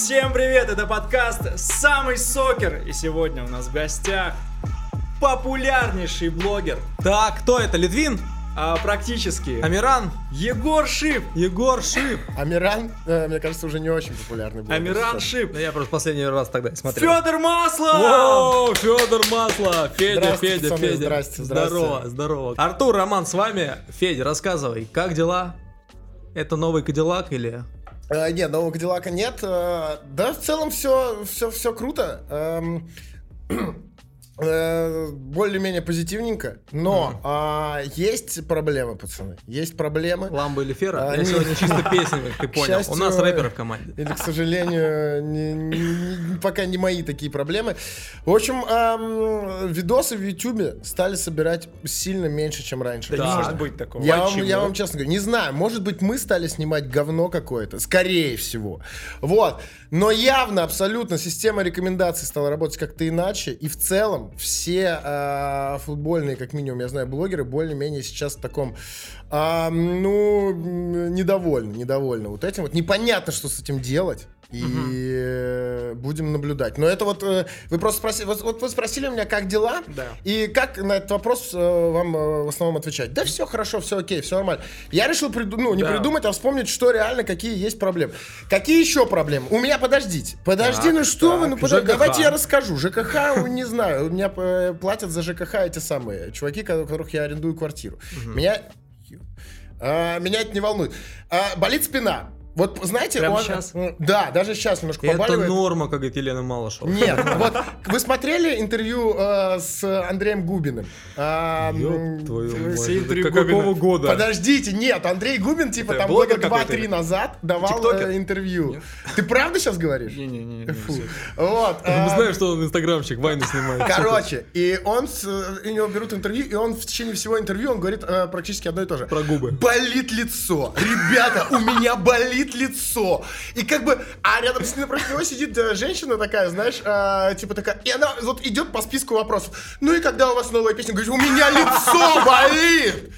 Всем привет, это подкаст «Самый сокер». И сегодня у нас в гостях популярнейший блогер, Так, кто это? Литвин? а, практически, Амиран? Егор Шип. Егор Шип? Амиран, э, мне кажется, уже не очень популярный был. Амиран Шип. Да я просто последний раз тогда смотрел. Федор Маслов. О, Федор Масло! Федя, Здрасте, Федя, пацаны, Федя. здрасте, здрасте. Здорово, здорово. Артур, Роман с вами. Федя, рассказывай, как дела? Это новый Кадиллак или... Э, нет, нового Кадиллака нет. э, да, в целом все, все, все круто. Эм, более-менее позитивненько. Но а, есть проблемы, пацаны. Есть проблемы. Ламба или Фера? А, я не- сегодня чисто песни, как ты понял. У счастью, нас рэперы в команде. Или, к сожалению, не- не- не- пока не мои такие проблемы. В общем, ам, видосы в Ютубе стали собирать сильно меньше, чем раньше. Да не Так. может быть такого. Я вам, я вам честно говорю, не знаю, может быть, мы стали снимать говно какое-то, скорее всего. Вот. Но явно, абсолютно, система рекомендаций стала работать как-то иначе. И в целом все а, футбольные, как минимум, я знаю, блогеры более-менее сейчас в таком, а, ну, недовольны, недовольны вот этим. Вот непонятно, что с этим делать. И э, будем наблюдать. Но это вот э, вы просто спросили, вот, вот вы спросили у меня, как дела, Да. и как на этот вопрос э, вам э, в основном отвечать? Да все хорошо, все окей, все нормально. Я решил приду- ну, не Да. придумать, а вспомнить, что реально, какие есть проблемы. Какие еще проблемы? У меня, подождите, подожди, Так, ну что вы, так, ну подожди, ЖКХ. давайте я расскажу. ЖКХ, ну, не знаю, у меня платят за ЖКХ эти самые чуваки, у которых я арендую квартиру. Меня, а, меня это не волнует. А, болит спина. Вот знаете, Прямо он- м, да, даже сейчас немножко Это побаливает. норма, как говорит Елена Малышева. Нет, вот вы смотрели интервью э, с Андреем Губиным? А, Ёб твою мать, Какого года? Подождите, нет, Андрей Губин, типа, Это там года какой-то 2-3 или? назад давал э, интервью. Нет? Ты правда сейчас говоришь? Не-не-не. Фу. Вот. Мы а, знаем, что он инстаграмщик, Вайны снимает. Короче, и он, с, э, у него берут интервью, и он в течение всего интервью, он говорит э, практически одно и то же. Про губы. Болит лицо. Ребята, у меня болит лицо. И как бы, а рядом с ним напротив него сидит э, женщина такая, знаешь, э, типа такая, и она вот идет по списку вопросов. Ну и когда у вас новая песня? Говорит, у меня лицо болит.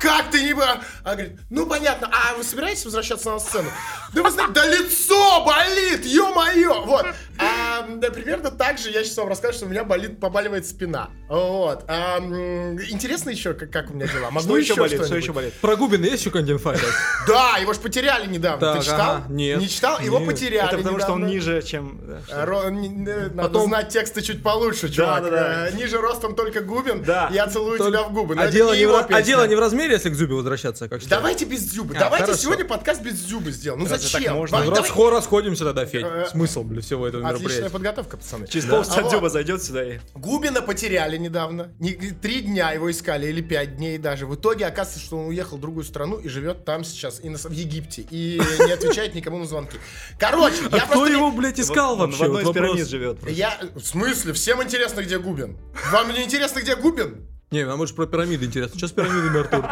Как ты не... бо-?» Она говорит, ну понятно, а вы собираетесь возвращаться на сцену? Да вы знаете, да лицо болит, ё-моё! Вот. А, да, примерно так же я сейчас вам расскажу, что у меня болит, побаливает спина. Вот. А, интересно еще, как, как у меня дела? Могу Что еще болит? что-нибудь? Что еще болит? Про Губина есть еще какой-нибудь инфа? Да, его же потеряли недавно. Так, Ты читал? ага, нет. Не читал? Его Нет. потеряли Это потому что он недавно. ниже, чем... да, что? А, ро- Надо Потом- знать тексты чуть получше, чувак. да, да. Э, Ниже ростом только Губин. Да. Я целую Только- тебя в губы. Но А это дело не в а дело не в размере, если к Зюбе возвращаться, как считаешь? Давайте без Дзюбы. А, Давайте хорошо. сегодня подкаст без Дзюбы сделаем. Ну Разве зачем? так можно? Ну, давай- расхо- расходимся тогда, Федь. Э, Смысл для всего этого Отличная мероприятия. подготовка, пацаны. Через Да. полчаса А вот, Дзюба зайдет сюда и... Губина потеряли недавно. Не- Три дня его искали, или пять дней даже. В итоге оказывается, что он уехал в другую страну и живет там сейчас, и на в Египте. И не отвечает никому на звонки. Короче, А я кто просто... его, блядь, искал вообще? в одной Вот из живет. просто. Я... В смысле? Всем интересно, где Губин? Вам не интересно, где Губин? Не, нам больше про пирамиды интересно. Что с пирамидами, Артур?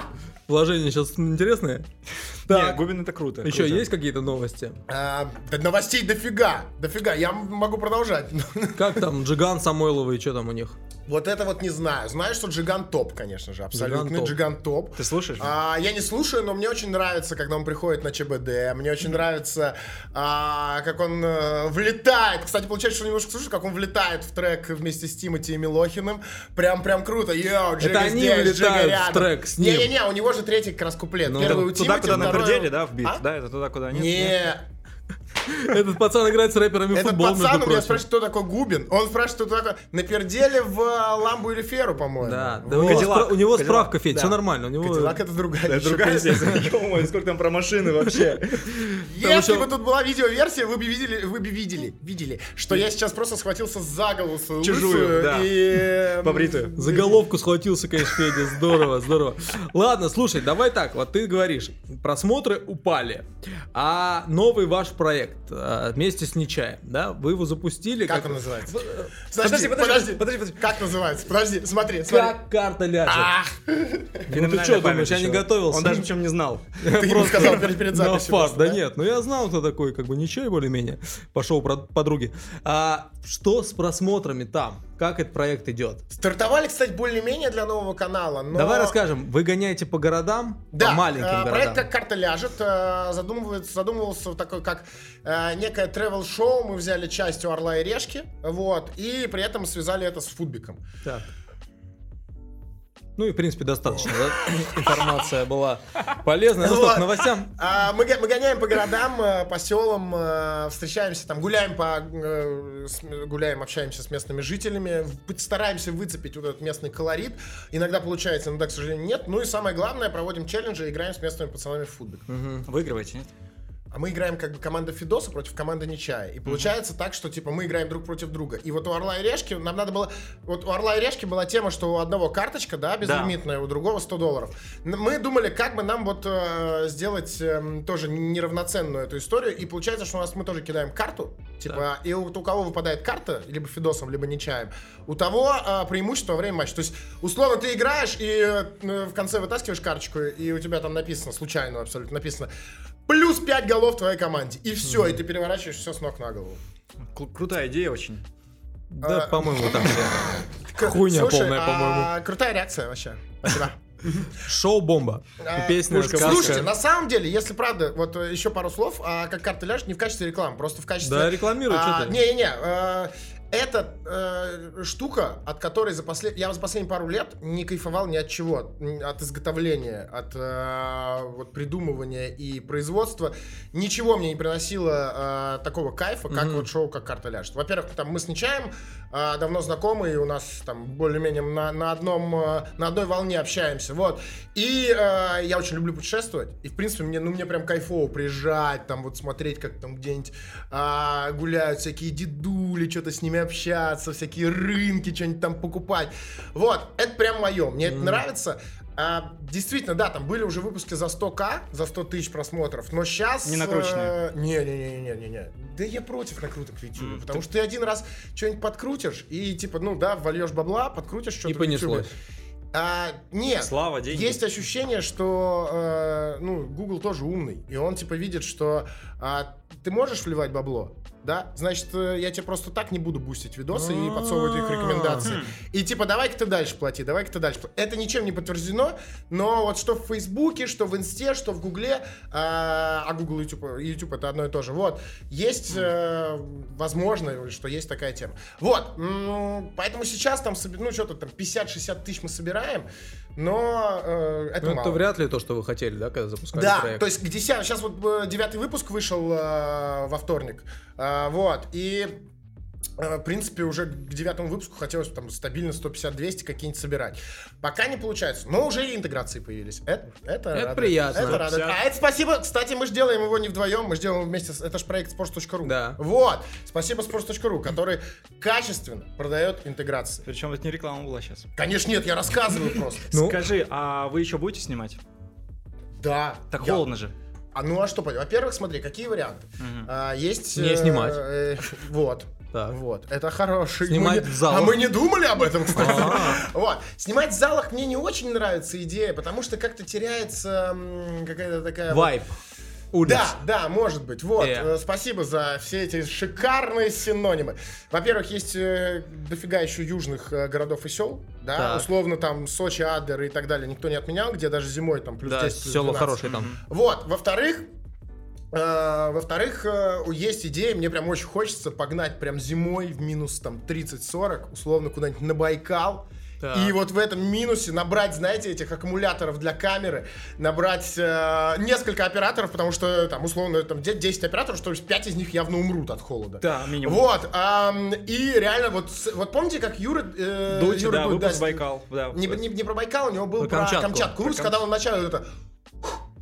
Вложения сейчас интересные? Так, Губин это круто. еще круто. есть какие-то новости? А, да новостей дофига, дофига. Я могу продолжать. Как там Джиган Самойлова и что там у них? Вот это вот не знаю. Знаю, что Джиган топ, конечно же, абсолютно. топ. Джиган топ. Ты слушаешь? А, я не слушаю, но мне очень нравится, когда он приходит на ЧБД. Мне очень нравится, а, как он э, влетает. Кстати, получается, что немножко слушаю, как он влетает в трек вместе с Тимати и Милохиным. Прям, прям круто. Йоу, Джига они здесь, влетают Джига в рядом. трек с ним. Не-не-не, у него же третий как раз куплет. Ну, Первый у Туда, Тимати, куда перделе, да, в бит? А? Да, это туда, куда нет? Не, Этот пацан играет с рэперами в Этот футбол, пацан между у меня прочим. спрашивает, кто такой Губин. Он спрашивает, кто такой на перделе в э, Ламбу или Феру, по-моему. Да, да Вот. у, него Кадиллак, спра- у него Кадиллак. справка, Федь, Да. все нормально. У него... Кадиллак это другая Это другая. Ё-моё, сколько там про машины вообще. Если бы тут была видеоверсия, вы бы видели, вы бы видели, видели, что я сейчас просто схватился за голову Чужую, да. и... Побритую. За головку схватился, конечно, Федя. Здорово, здорово. Ладно, слушай, давай так. Вот ты говоришь, просмотры упали. А новый ваш проект э, вместе с Нечаем, да? Вы его запустили. Как он называется? Подожди, подожди, подожди, подожди. Как называется? Подожди, смотри, смотри. Как карта ляжет. Ах, Ну ты что думаешь, я не готовился? Он даже причем не знал. ты ему сказал перед, записью. фарт, да нет, ну я знал, кто такой, как бы ничего более-менее. Пошел подруги. А что с просмотрами там? Как этот проект идет? Стартовали, кстати, более-менее для нового канала, но... Давай расскажем, вы гоняете по городам, Да, по маленьким э, городам. проект как карта ляжет, э, задумывается, задумывался такой как э, некое travel шоу мы взяли часть у Орла и Решки, вот, и при этом связали это с футбиком. Так. Ну и, в принципе, достаточно, да? Информация была полезная. Ну что, Вот. к новостям? А, мы, го- мы гоняем по городам, э, по селам, э, встречаемся там, гуляем по, э, гуляем, общаемся с местными жителями, стараемся выцепить вот этот местный колорит. Иногда получается, иногда, к сожалению, нет. Ну и самое главное, проводим челленджи и играем с местными пацанами в футбик. Выигрываете, нет? А мы играем как бы команда Фидоса против команды Нечая. И получается так, что типа мы играем друг против друга. И вот у Орла и Решки нам надо было... Вот у Орла и Решки была тема, что у одного карточка, да, безлимитная, у другого 100 долларов. Мы думали, как бы нам вот э, сделать эм, тоже неравноценную эту историю. И получается, что у нас мы тоже кидаем карту. Типа, и вот у кого выпадает карта, либо Фидосом, либо Нечаем, у того э, преимущество во время матча. То есть, условно, ты играешь и э, в конце вытаскиваешь карточку, и у тебя там написано, случайно абсолютно написано, плюс 5 голов твоей команде. И все, и ты переворачиваешь все с ног на голову. Кру- Крутая идея очень. Да, А, по-моему, там все. К- Хуйня Слушай, полная, а, по-моему. Крутая реакция вообще. Спасибо. Шоу-бомба. А, Песня, Пушка. сказка. Слушайте, на самом деле, если правда, вот э, еще пару слов, а, как карта ляжет, не в качестве рекламы, просто в качестве... Да, рекламируй, А, что ты. Не-не-не, э, это э, штука, от которой за послед... я за последние пару лет не кайфовал ни от чего. От изготовления, от э, вот, придумывания и производства. Ничего мне не приносило э, такого кайфа, как Мгм. вот шоу «Как карта ляжет». Во-первых, там мы с Нечаем э, давно знакомы, и у нас там более-менее на, на, одном, э, на одной волне общаемся. Вот. И э, я очень люблю путешествовать. И, в принципе, мне, ну, мне прям кайфово приезжать, там вот смотреть, как там где-нибудь а, гуляют всякие дедули, что-то с ними общаться, всякие рынки, что-нибудь там покупать. Вот, это прям мое. Мне это нравится. А, действительно, да, там были уже выпуски за 100к, за 100 тысяч просмотров, но сейчас... Не накрученные. Не-не-не-не-не-не. Да я против накруток в YouTube, потому что ты один раз что-нибудь подкрутишь, и типа, ну да, вольешь бабла, подкрутишь что-то И понеслось. А, нет. Слава, деньги. Есть ощущение, что э, ну, Google тоже умный. И он типа видит, что а, ты можешь вливать бабло, да? Значит, э, я тебе просто так не буду бустить видосы и подсовывать их рекомендации. И типа, давай-ка ты дальше плати, давай-ка ты дальше плати. Это ничем не подтверждено, но вот что в Фейсбуке, что в Инсте, что в Гугле, а, а Google и YouTube, YouTube это одно и то же. Вот, есть, э, возможно, что есть такая тема. Вот, поэтому сейчас там, ну, что-то там 50-60 тысяч мы собираем, но э, это Ну, мало. это вряд ли то, что вы хотели, да, когда запускали Да, проект? то есть к 10, сейчас вот э, девятый выпуск вышел э, во вторник, Э, вот, и э, в принципе, уже к девятому выпуску хотелось там стабильно 150-200 какие-нибудь собирать. Пока не получается, но уже и интеграции появились. Это, это, Это радует. приятно. Это радует. 150. А это спасибо, кстати, мы же делаем его не вдвоем, мы же делаем вместе с... Это же проект sports.ru. Да. Вот, спасибо sports.ru, который качественно продает интеграции. Причем это не реклама была сейчас. Конечно, нет, я рассказываю просто. Ну, Скажи, а вы еще будете снимать? Да. Так холодно же. А ну а что? Во-первых, смотри, какие варианты. А, есть... Не э, снимать. э, вот. Так. Вот, это хороший. Снимать Мы не- в залах. А мы не думали об этом, кстати. А. Вот. Снимать в залах мне не очень нравится идея, потому что как-то теряется какая-то такая... вот- вайп. Улиц. Да, да, может быть. Вот, Э. э, спасибо за все эти шикарные синонимы. Во-первых, есть э, дофига еще южных э, городов и сел, да, Так. условно там Сочи, Адлер и так далее никто не отменял, где даже зимой там плюс Да, 10, плюс село 12. хорошее там. Вот, во-вторых, э, во-вторых, э, есть идея, мне прям очень хочется погнать прям зимой в минус там 30-40, условно куда-нибудь на Байкал. Так. И вот в этом минусе набрать, знаете, этих аккумуляторов для камеры, набрать э, несколько операторов, потому что там условно там де- 10 операторов, что 5 из них явно умрут от холода. Да, минимум. Вот, ам, и реально вот, вот помните, как Юра, э, Дудь, Юра да, Дудь, выпуск Байкал. Да. не, не- не про Байкал, у него был Про про, Камчатку. Про когда он вначале вот это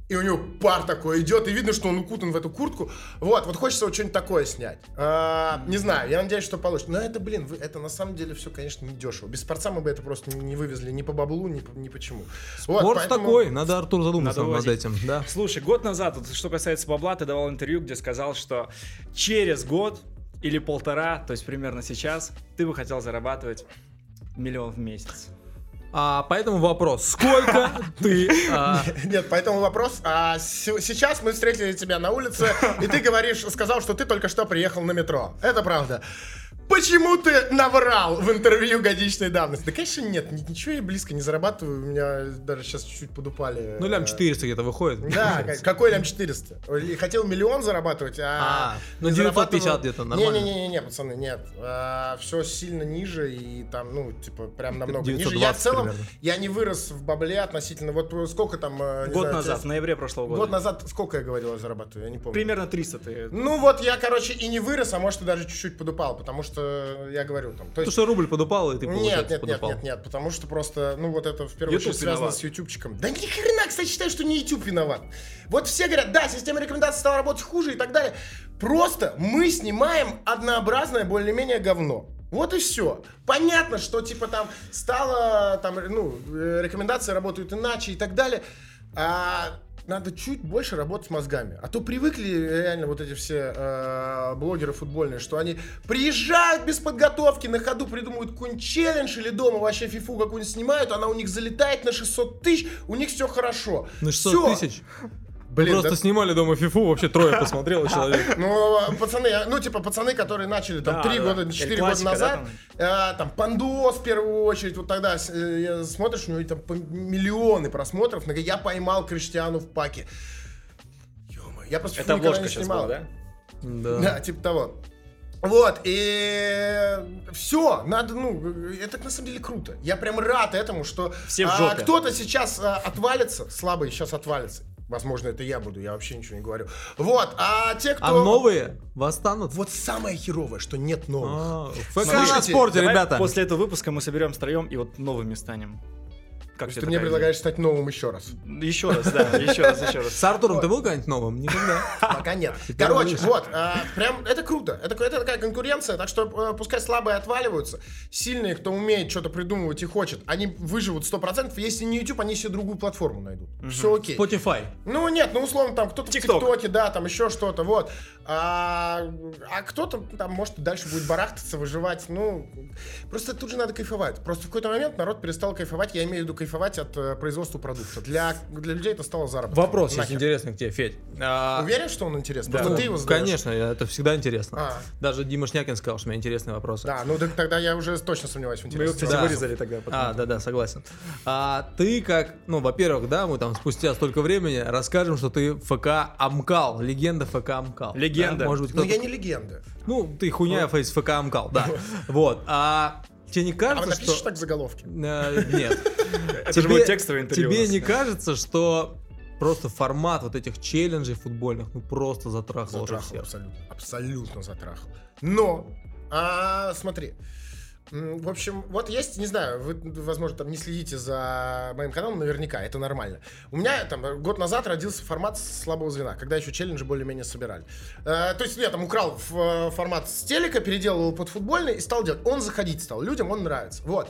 и у него пар такой идет, и видно, что он укутан в эту куртку. Вот, вот хочется вот что-нибудь такое снять. А, не знаю, я надеюсь, что получится. Но это, блин, вы- это на самом деле все, конечно, не дешево. Без спорца мы бы это просто не вывезли ни по баблу, ни, по- ни почему. Вот, Спорт поэтому- такой, надо Артур задуматься Надо над этим, да. Слушай, год назад, вот что касается бабла, ты давал интервью, где сказал, что через год или полтора, то есть примерно сейчас, ты бы хотел зарабатывать миллион в месяц. А поэтому вопрос, сколько ты... а, Нет, поэтому вопрос. А с- сейчас мы встретили тебя на улице, и ты говоришь, сказал, что ты только что приехал на метро. Это правда. Почему ты наврал в интервью годичной давности? Да, конечно, нет, ни- ничего я близко не зарабатываю, у меня даже сейчас чуть-чуть подупали. Ну, лям э, 400 где-то выходит. Да, как- какой лям 400? Ой, Хотел миллион зарабатывать, а... А, ну, не 950 зарабатывал- где-то, нормально. Не-не-не, пацаны, нет. все сильно ниже и там, ну, типа, прям намного ниже. 920 Я в целом, я не вырос в бабле относительно, вот э, сколько там... э, Год назад, в ноябре прошлого года. Год назад сколько я говорил, я зарабатываю, я не помню. Примерно 300 ты. Ну вот я, короче, и не вырос, а может и даже чуть-чуть подупал, потому что я говорю там. То есть что рубль подупал, и ты, нет, нет, нет, подупал. нет, нет, потому что просто, ну вот это в первую YouTube очередь связано виноват. с ютубчиком. Да ни хрена, кстати, считаю, что не YouTube виноват. Вот все говорят, да, система рекомендаций стала работать хуже и так далее. Просто мы снимаем однообразное более-менее говно. Вот и все. Понятно, что типа там стало, там, ну, э, рекомендации работают иначе и так далее. А надо чуть больше работать мозгами. А то привыкли реально вот эти все э, блогеры футбольные, что они приезжают без подготовки, на ходу придумывают какой-нибудь челлендж или дома вообще фифу какую-нибудь снимают, она у них залетает на 600 тысяч, у них все хорошо. На 600 Всё. тысяч? Блин, Просто да- снимали дома фифу, вообще трое посмотрело человек. Ну, пацаны, ну, типа, пацаны, которые начали там три да. года, четыре года назад, э, там, Пандос в первую очередь, вот тогда э, смотришь, у него там миллионы просмотров, я поймал Криштиану в паке. Я просто Это никогда не сейчас снимал. была, да? Да. Да, типа того. Вот, и все, надо, ну, это на самом деле круто. Я прям рад этому, что Все а, кто-то сейчас а, отвалится, слабый сейчас отвалится. Возможно, это я буду, я вообще ничего не говорю. Вот, а те, кто... А новые восстанут? Вот самое херовое, что нет новых. А, ФК на спорте, ребята. После этого выпуска мы соберем втроем и вот новыми станем. Как ты мне предлагаешь стать новым еще раз. Еще раз, да, еще раз, еще раз. С Артуром ты был когда-нибудь новым? Никогда. Пока нет. Короче, вот, а, прям это круто. Это, такая конкуренция, так что э, пускай слабые отваливаются. Сильные, кто умеет что-то придумывать и хочет, они выживут 100%. Если не YouTube, они себе другую платформу найдут. Все окей. Spotify. Ну нет, ну условно там кто-то в TikTok. ТикТоке, да, там еще что-то, вот. А, а кто-то там может дальше будет барахтаться, выживать. Ну, просто тут же надо кайфовать. Просто в какой-то момент народ перестал кайфовать. Я имею в виду кайфовать от э, производства продукта. Для, для людей это стало заработком. Вопрос есть Нахер. интересный к тебе, Федь. А, Уверен, что он интересный? Да. Просто ну, ты его задаешь. Конечно, это всегда интересно. А. Даже Дима Шнякин сказал, что у меня интересные вопросы. Да, ну так тогда я уже точно сомневаюсь в Мы его, интересности. кстати, Да. вырезали тогда. потом. А, да, да, согласен. А ты как, ну, во-первых, да, мы там спустя столько времени расскажем, что ты ФК Амкал, легенда ФК Амкал. Легенда. Да, Может быть, Но кто-то... я не легенда. Ну, ты хуйня из ФК Амкал, да. Вот. А тебе не А вы кажется, напишешь что... так в заголовке? Э, Нет. Это же будет текстовое интервью. Тебе не кажется, что просто формат вот этих челленджей футбольных, ну, просто затрахал Затрахал абсолютно. Абсолютно затрахал. Но, а, смотри. В общем, вот есть, не знаю, вы, возможно, там не следите за моим каналом, наверняка, это нормально. У меня там э, год назад родился формат слабого звена, когда еще челленджи более-менее собирали. Э, то есть я там украл э, формат с телека, переделал его под футбольный и стал делать. Он заходить стал, людям он нравится. Вот.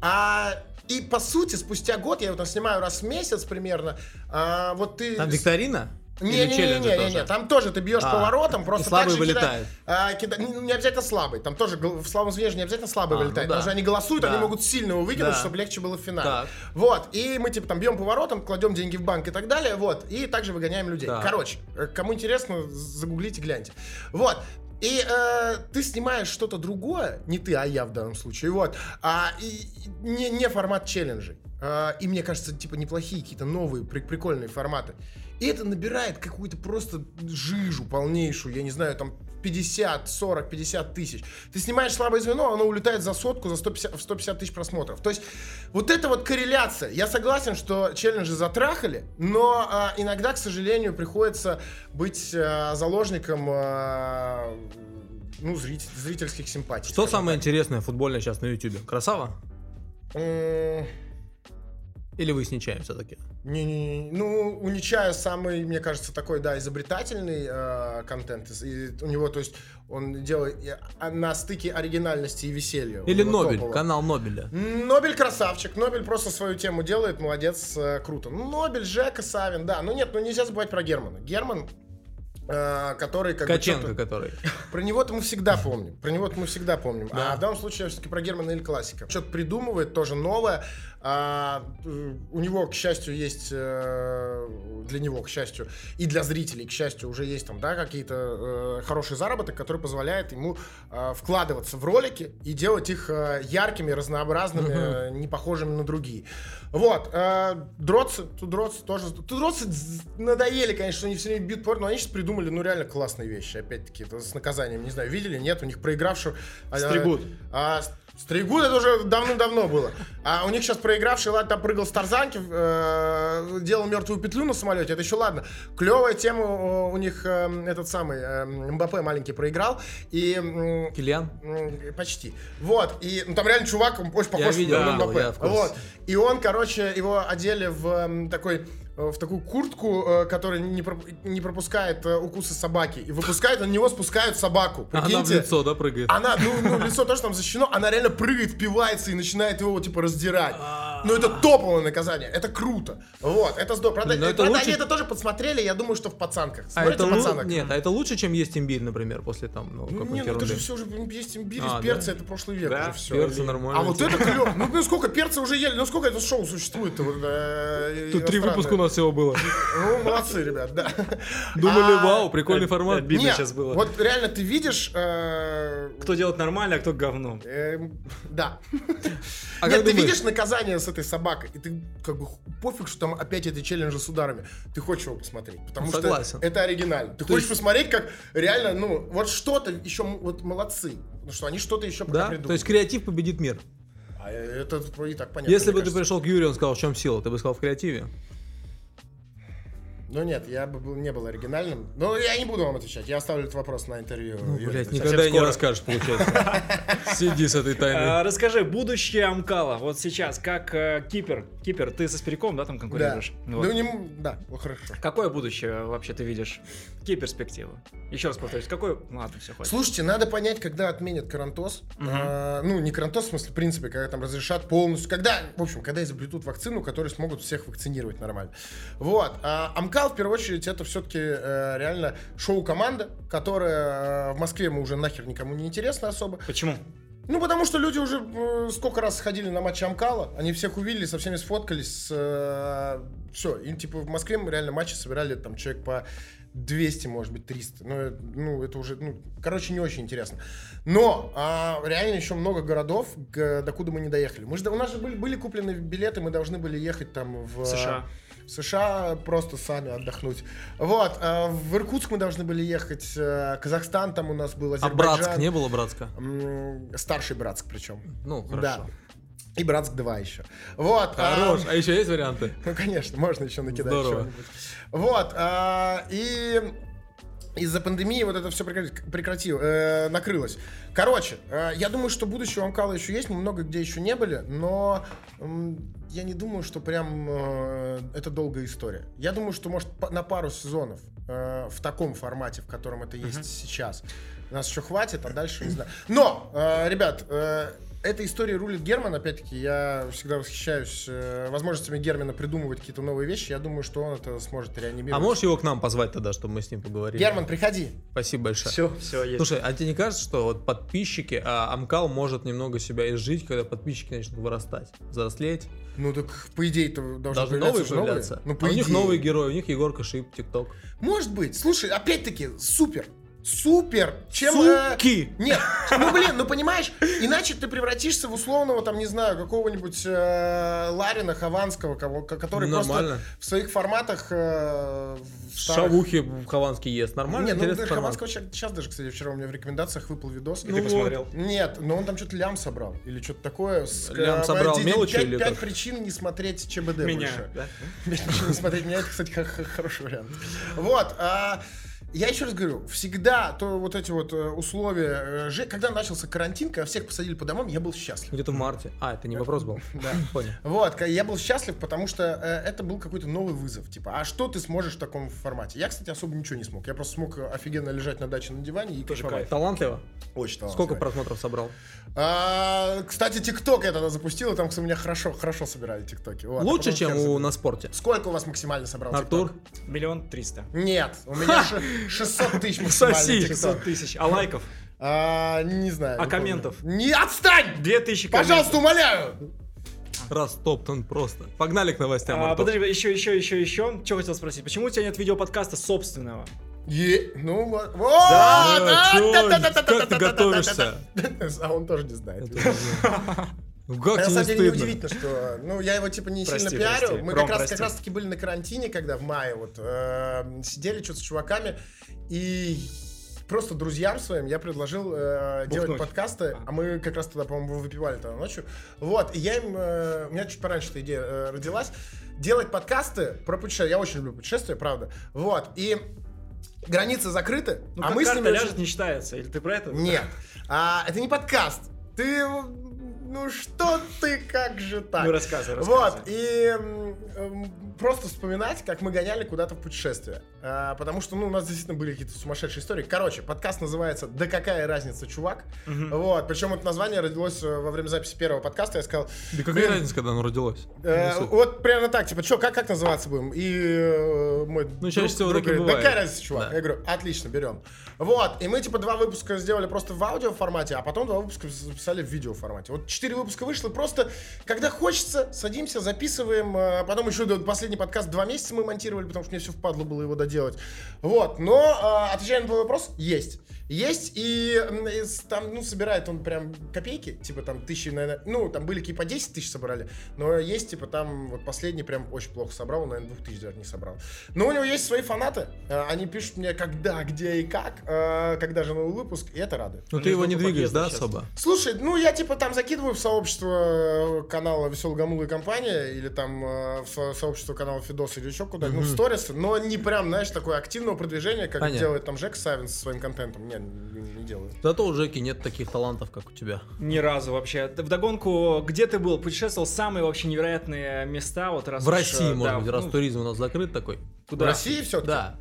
А, и по сути, спустя год, я его там снимаю раз в месяц примерно, а, вот ты... Там викторина? Или Не-не-не, челленджи не, тоже? не, там тоже ты бьешь А, поворотом, просто слабый так же вылетает. кидай- а, кида- не, не обязательно слабый, там тоже в слабом звене не обязательно слабый А, ну вылетает, да. потому что они голосуют, Да. они могут сильно его выкинуть, Да. чтобы легче было в финале. Так. Вот, и мы типа там бьем поворотом, кладем деньги в банк и так далее, вот, и также выгоняем людей. Так. Короче, э, кому интересно, загуглите, гляньте. Вот. И э, ты снимаешь что-то другое, не ты, а я в данном случае, вот, а, и, не, не формат челленджей. А, и мне кажется, типа неплохие какие-то новые, при- прикольные форматы. И это набирает какую-то просто жижу полнейшую, я не знаю, там 50, 40, 50 тысяч. Ты снимаешь слабое звено, оно улетает за сотку, за 150, в 150 тысяч просмотров. То есть вот эта вот корреляция. Я согласен, что челленджи затрахали, но а, иногда, к сожалению, приходится быть а, заложником а, ну, зритель- зрительских симпатий. Что самое так. интересное футбольное сейчас на Ютубе? Красава? Или вы с Нечаем все-таки? Не-не-не. Ну, у Нечая самый, мне кажется, такой, да, изобретательный э, контент. И у него, то есть, он делает а, на стыке оригинальности и веселья. Или Нобель, топово. канал Нобеля? Нобель красавчик. Нобель просто свою тему делает, молодец, э, круто. Ну, Нобель, Жека, Савин, да. Ну нет, ну нельзя забывать про Германа. Герман э, который как бы Каченко, чё-то- который. Про него-то мы всегда помним. Про него-то мы всегда помним. Да. А в данном случае я все-таки про Германа или классика. Что-то придумывает, тоже новое. А, у него, к счастью, есть э, для него, к счастью, и для зрителей, к счастью, уже есть там, да, какие-то э, хороший заработок, который позволяет ему э, вкладываться в ролики и делать их яркими, разнообразными, не похожими на другие. Вот. Дротсы, тудроцы тоже. Тудроцы надоели, конечно, что они все время бьют порно, но они сейчас придумали, ну, реально классные вещи. Опять-таки, с наказанием. Не знаю, видели, нет, у них проигравший... а, Стригут. а, Стригут это уже давным-давно было. А у них сейчас проигравший, ладно, там прыгал с тарзанки, э, делал мертвую петлю на самолете, это еще ладно. Клевая тема у них э, этот самый э, МБП маленький проиграл. И м, Киллиан? М, Почти. Вот. И ну, там реально чувак, он очень похож видел, на МБП. я. Вот. И он, короче, его одели в м, такой э, в такую куртку, э, которая не, не пропускает э, укусы собаки. И выпускают, на него спускают собаку. Она в Прикиньте. лицо, да, прыгает? Она, ну, ну, лицо тоже там защищено, она реально прыгает, впивается и начинает его, типа, раздирать. Ну, это топовое наказание, это круто. Вот, это здорово. Правда, э, это правда, лучше- они это тоже подсмотрели, я думаю, что в пацанках. А Смотрите это, лу- пацанок. Нет, а это лучше, чем есть имбирь, например, после там, ну, Не, какой-нибудь ну это же все уже есть имбирь, А, из перца, это прошлый век Да, уже все. Перцы нормально. А вот это клево. Ну, ну сколько перца уже ели, ну сколько это шоу существует-то? э, Тут три выпуска у нас всего было. Ну, молодцы, ребят, да. Думали, А, вау, прикольный формат. обидно Нет, сейчас было. вот реально ты видишь... э, Кто делает нормально, а кто говно. Да. А Нет, ты видишь наказание с этой собакой, и ты как бы пофиг, что там опять эти челленджи с ударами. Ты хочешь его посмотреть, потому Согласен. что это оригинально. Ты хочешь посмотреть, как реально, ну, вот что-то еще, вот молодцы. Потому что они что-то еще пока Да? придумали. То есть креатив победит мир. А это и так понятно. Если бы ты кажется. пришел к Юрию, он сказал, в чем сила, ты бы сказал в креативе. Ну нет, я бы был, не был оригинальным. Но я не буду вам отвечать. Я оставлю этот вопрос на интервью. Ну, Юрия. блядь, никогда и не скоро. расскажешь, получается. Сиди с этой тайной. А, расскажи, будущее Амкала, вот сейчас, как э, кипер, кипер, ты со Спиряком, да, там Да. конкурируешь? Вот. Ну, не да, ну, хорошо. Какое будущее вообще ты видишь? Какие перспективы? Еще раз повторюсь, какой... Ладно, все, хватит. Слушайте, надо понять, когда отменят карантоз. А, ну, не карантоз, в смысле, в принципе, когда там разрешат полностью. Когда, в общем, когда изобретут вакцину, которые смогут всех вакцинировать нормально. Вот. А Амкал, в первую очередь, это все-таки реально шоу-команда, которая э, в Москве мы уже нахер никому не интересна особо. Почему? Ну, потому что люди уже э, сколько раз сходили на матчи Амкала, они всех увидели, со всеми сфоткались. все, и типа в Москве мы реально матчи собирали там человек по 200, может быть, 300. Ну, э, ну это уже, ну, короче, не очень интересно. Но а, реально еще много городов, г- докуда мы не доехали. Мы же, у нас же были, были куплены билеты, мы должны были ехать там в... США. В США просто сами отдохнуть. Вот, а в Иркутск мы должны были ехать, э, Казахстан там у нас был, А Азербайджан. Братск не было Братска? Старший Братск причем. Ну, Да. хорошо. И Братск 2 еще. Вот. а, Хорош. А еще есть варианты? ну, конечно, можно еще накидать Здорово. Вот. а, и из-за пандемии вот это все прекратило, э, накрылось. Короче, э, я думаю, что будущее у Амкала еще есть, мы много где еще не были, но я не думаю, что прям э, это долгая история. Я думаю, что может на пару сезонов э, в таком формате, в котором это есть сейчас, нас еще хватит, а дальше не знаю. Но, э, ребят, э, эта история рулит Герман, опять-таки, я всегда восхищаюсь э, возможностями Германа придумывать какие-то новые вещи. Я думаю, что он это сможет реанимировать. А можешь его к нам позвать тогда, чтобы мы с ним поговорили? Герман, приходи. Спасибо большое. Все, все, есть. Слушай, а тебе не кажется, что вот подписчики, а Амкал может немного себя изжить, когда подписчики начнут вырастать, взрослеть? Ну так, по идее-то должны, Должны новые появляться. Ну, А по у них идее. новые герои, у них Егорка Шип, ТикТок. Может быть. Слушай, опять-таки, супер. Супер. Чем... э, Суки! Нет, ну блин, ну понимаешь, иначе ты превратишься в условного, там, не знаю, какого-нибудь э, Ларина Хованского, кого, ко- который Нормально. просто в своих форматах... э, в старых- Шавухи в Хованский ест. Нормально, Не, ну формат. Хованского сейчас, сейчас даже, кстати, вчера у меня в рекомендациях выпал видос. И ты посмотрел? Нет, но он там что-то лям собрал. Или что-то такое. с- Лям э, собрал пять- мелочи пять- или Пять как? причин не смотреть ЧБД Меня, больше. да? Пять причин не смотреть меня, это, кстати, хороший вариант. Вот. а, я еще раз говорю, всегда то вот эти вот э, условия, э, когда начался карантин, когда всех посадили по домам, я был счастлив. Где-то в марте. А, это не вопрос был. Да. Понял. Вот, я был счастлив, потому что э, это был какой-то новый вызов. Типа, а что ты сможешь в таком формате? Я, кстати, особо ничего не смог. Я просто смог офигенно лежать на даче на диване и Тоже кайфовать. Талантливо? Очень Сколько талантливо. просмотров собрал? А, кстати, ТикТок я тогда запустил, и там кстати, у меня хорошо, хорошо собирали ТикТоки. Вот, а Лучше, чем у на спорте. Сколько у вас максимально собрал Артур? Миллион триста. Нет, у меня же... 600 тысяч максимально. Соси. TikTok. 500 тысяч. А лайков? А, не знаю. А не помню. комментов? Не отстань! 2000 Пожалуйста, умоляю! Растоптан просто. Погнали к новостям. А, подожди, еще, еще, еще, еще. Что хотел спросить? Почему у тебя нет видеоподкаста собственного? Е- ну вот. Вот! Да, а, чё, да-да-да-да-да-да-да-да-да-да. как ты готовишься? А он тоже не знает. Ну, Как На самом не деле не стыдно? удивительно, что, ну, я его типа не Прости, сильно пиарю. прости. Мы Ром, как раз, прости. как раз таки были на карантине, когда в мае вот э, сидели что-то с чуваками и просто друзьям своим я предложил э, делать подкасты, а мы как раз тогда, по-моему, выпивали тогда ночью. Вот, и я им, э, у меня чуть пораньше эта идея э, родилась, делать подкасты про путешествия. Я очень люблю путешествия, правда. Вот, и границы закрыты, Ну, а как мы с карта ними ляжет, очень- не считается. Или ты про это? нет, а, это не подкаст. Ты, ну что ты, как же так? Ну, рассказывай, Вот, рассказывай. и м, м, просто вспоминать, как мы гоняли куда-то в путешествие. А, потому что, ну, у нас действительно были какие-то сумасшедшие истории. Короче, подкаст называется «Да какая разница, чувак?». Вот, причем это название родилось э, во время записи первого подкаста. Я сказал, Да какая разница, когда оно родилось? Э, Ну, вот примерно так, типа, что, как, как называться будем? И э, мой Ну, чаще друг- всего друг так и говорит, да бывает. какая разница, чувак? Да. Я говорю, отлично, берем. Вот, и мы, типа, два выпуска сделали просто в аудио формате, а потом два выпуска записали в видео формате. Вот четыре выпуска вышло, просто, когда хочется, садимся, записываем, э, потом еще последний подкаст два месяца мы монтировали, потому что мне все впадло было его доделать. Вот, но, э, отвечая на твой вопрос, есть. Есть, и, там, ну, собирает он прям копейки, типа там тысячи, наверное, ну, там были какие по 10 тысяч собрали, но есть, типа, там вот последний прям очень плохо собрал, он, наверное, двух тысяч даже не собрал. Но у него есть свои фанаты, э, они пишут мне, когда, где и как, когда же новый выпуск, и это радует. Ну ты его не двигаешь, да, особо? Слушай, ну я типа там закидываю в сообщество э, канала Веселый Гамула и компания, или там э, в со- сообщество канала Фидос или еще куда ну, в сторис, но не прям, знаешь, такое активного продвижения, как Понятно. делает там Жек Савин со своим контентом. Нет, не, делаю. Зато у Жеки нет таких талантов, как у тебя. Ни разу вообще. В догонку, где ты был? Путешествовал самые вообще невероятные места, вот раз В уж, России, э, может да, быть, раз ну, туризм у нас закрыт такой. Куда? В России все Да.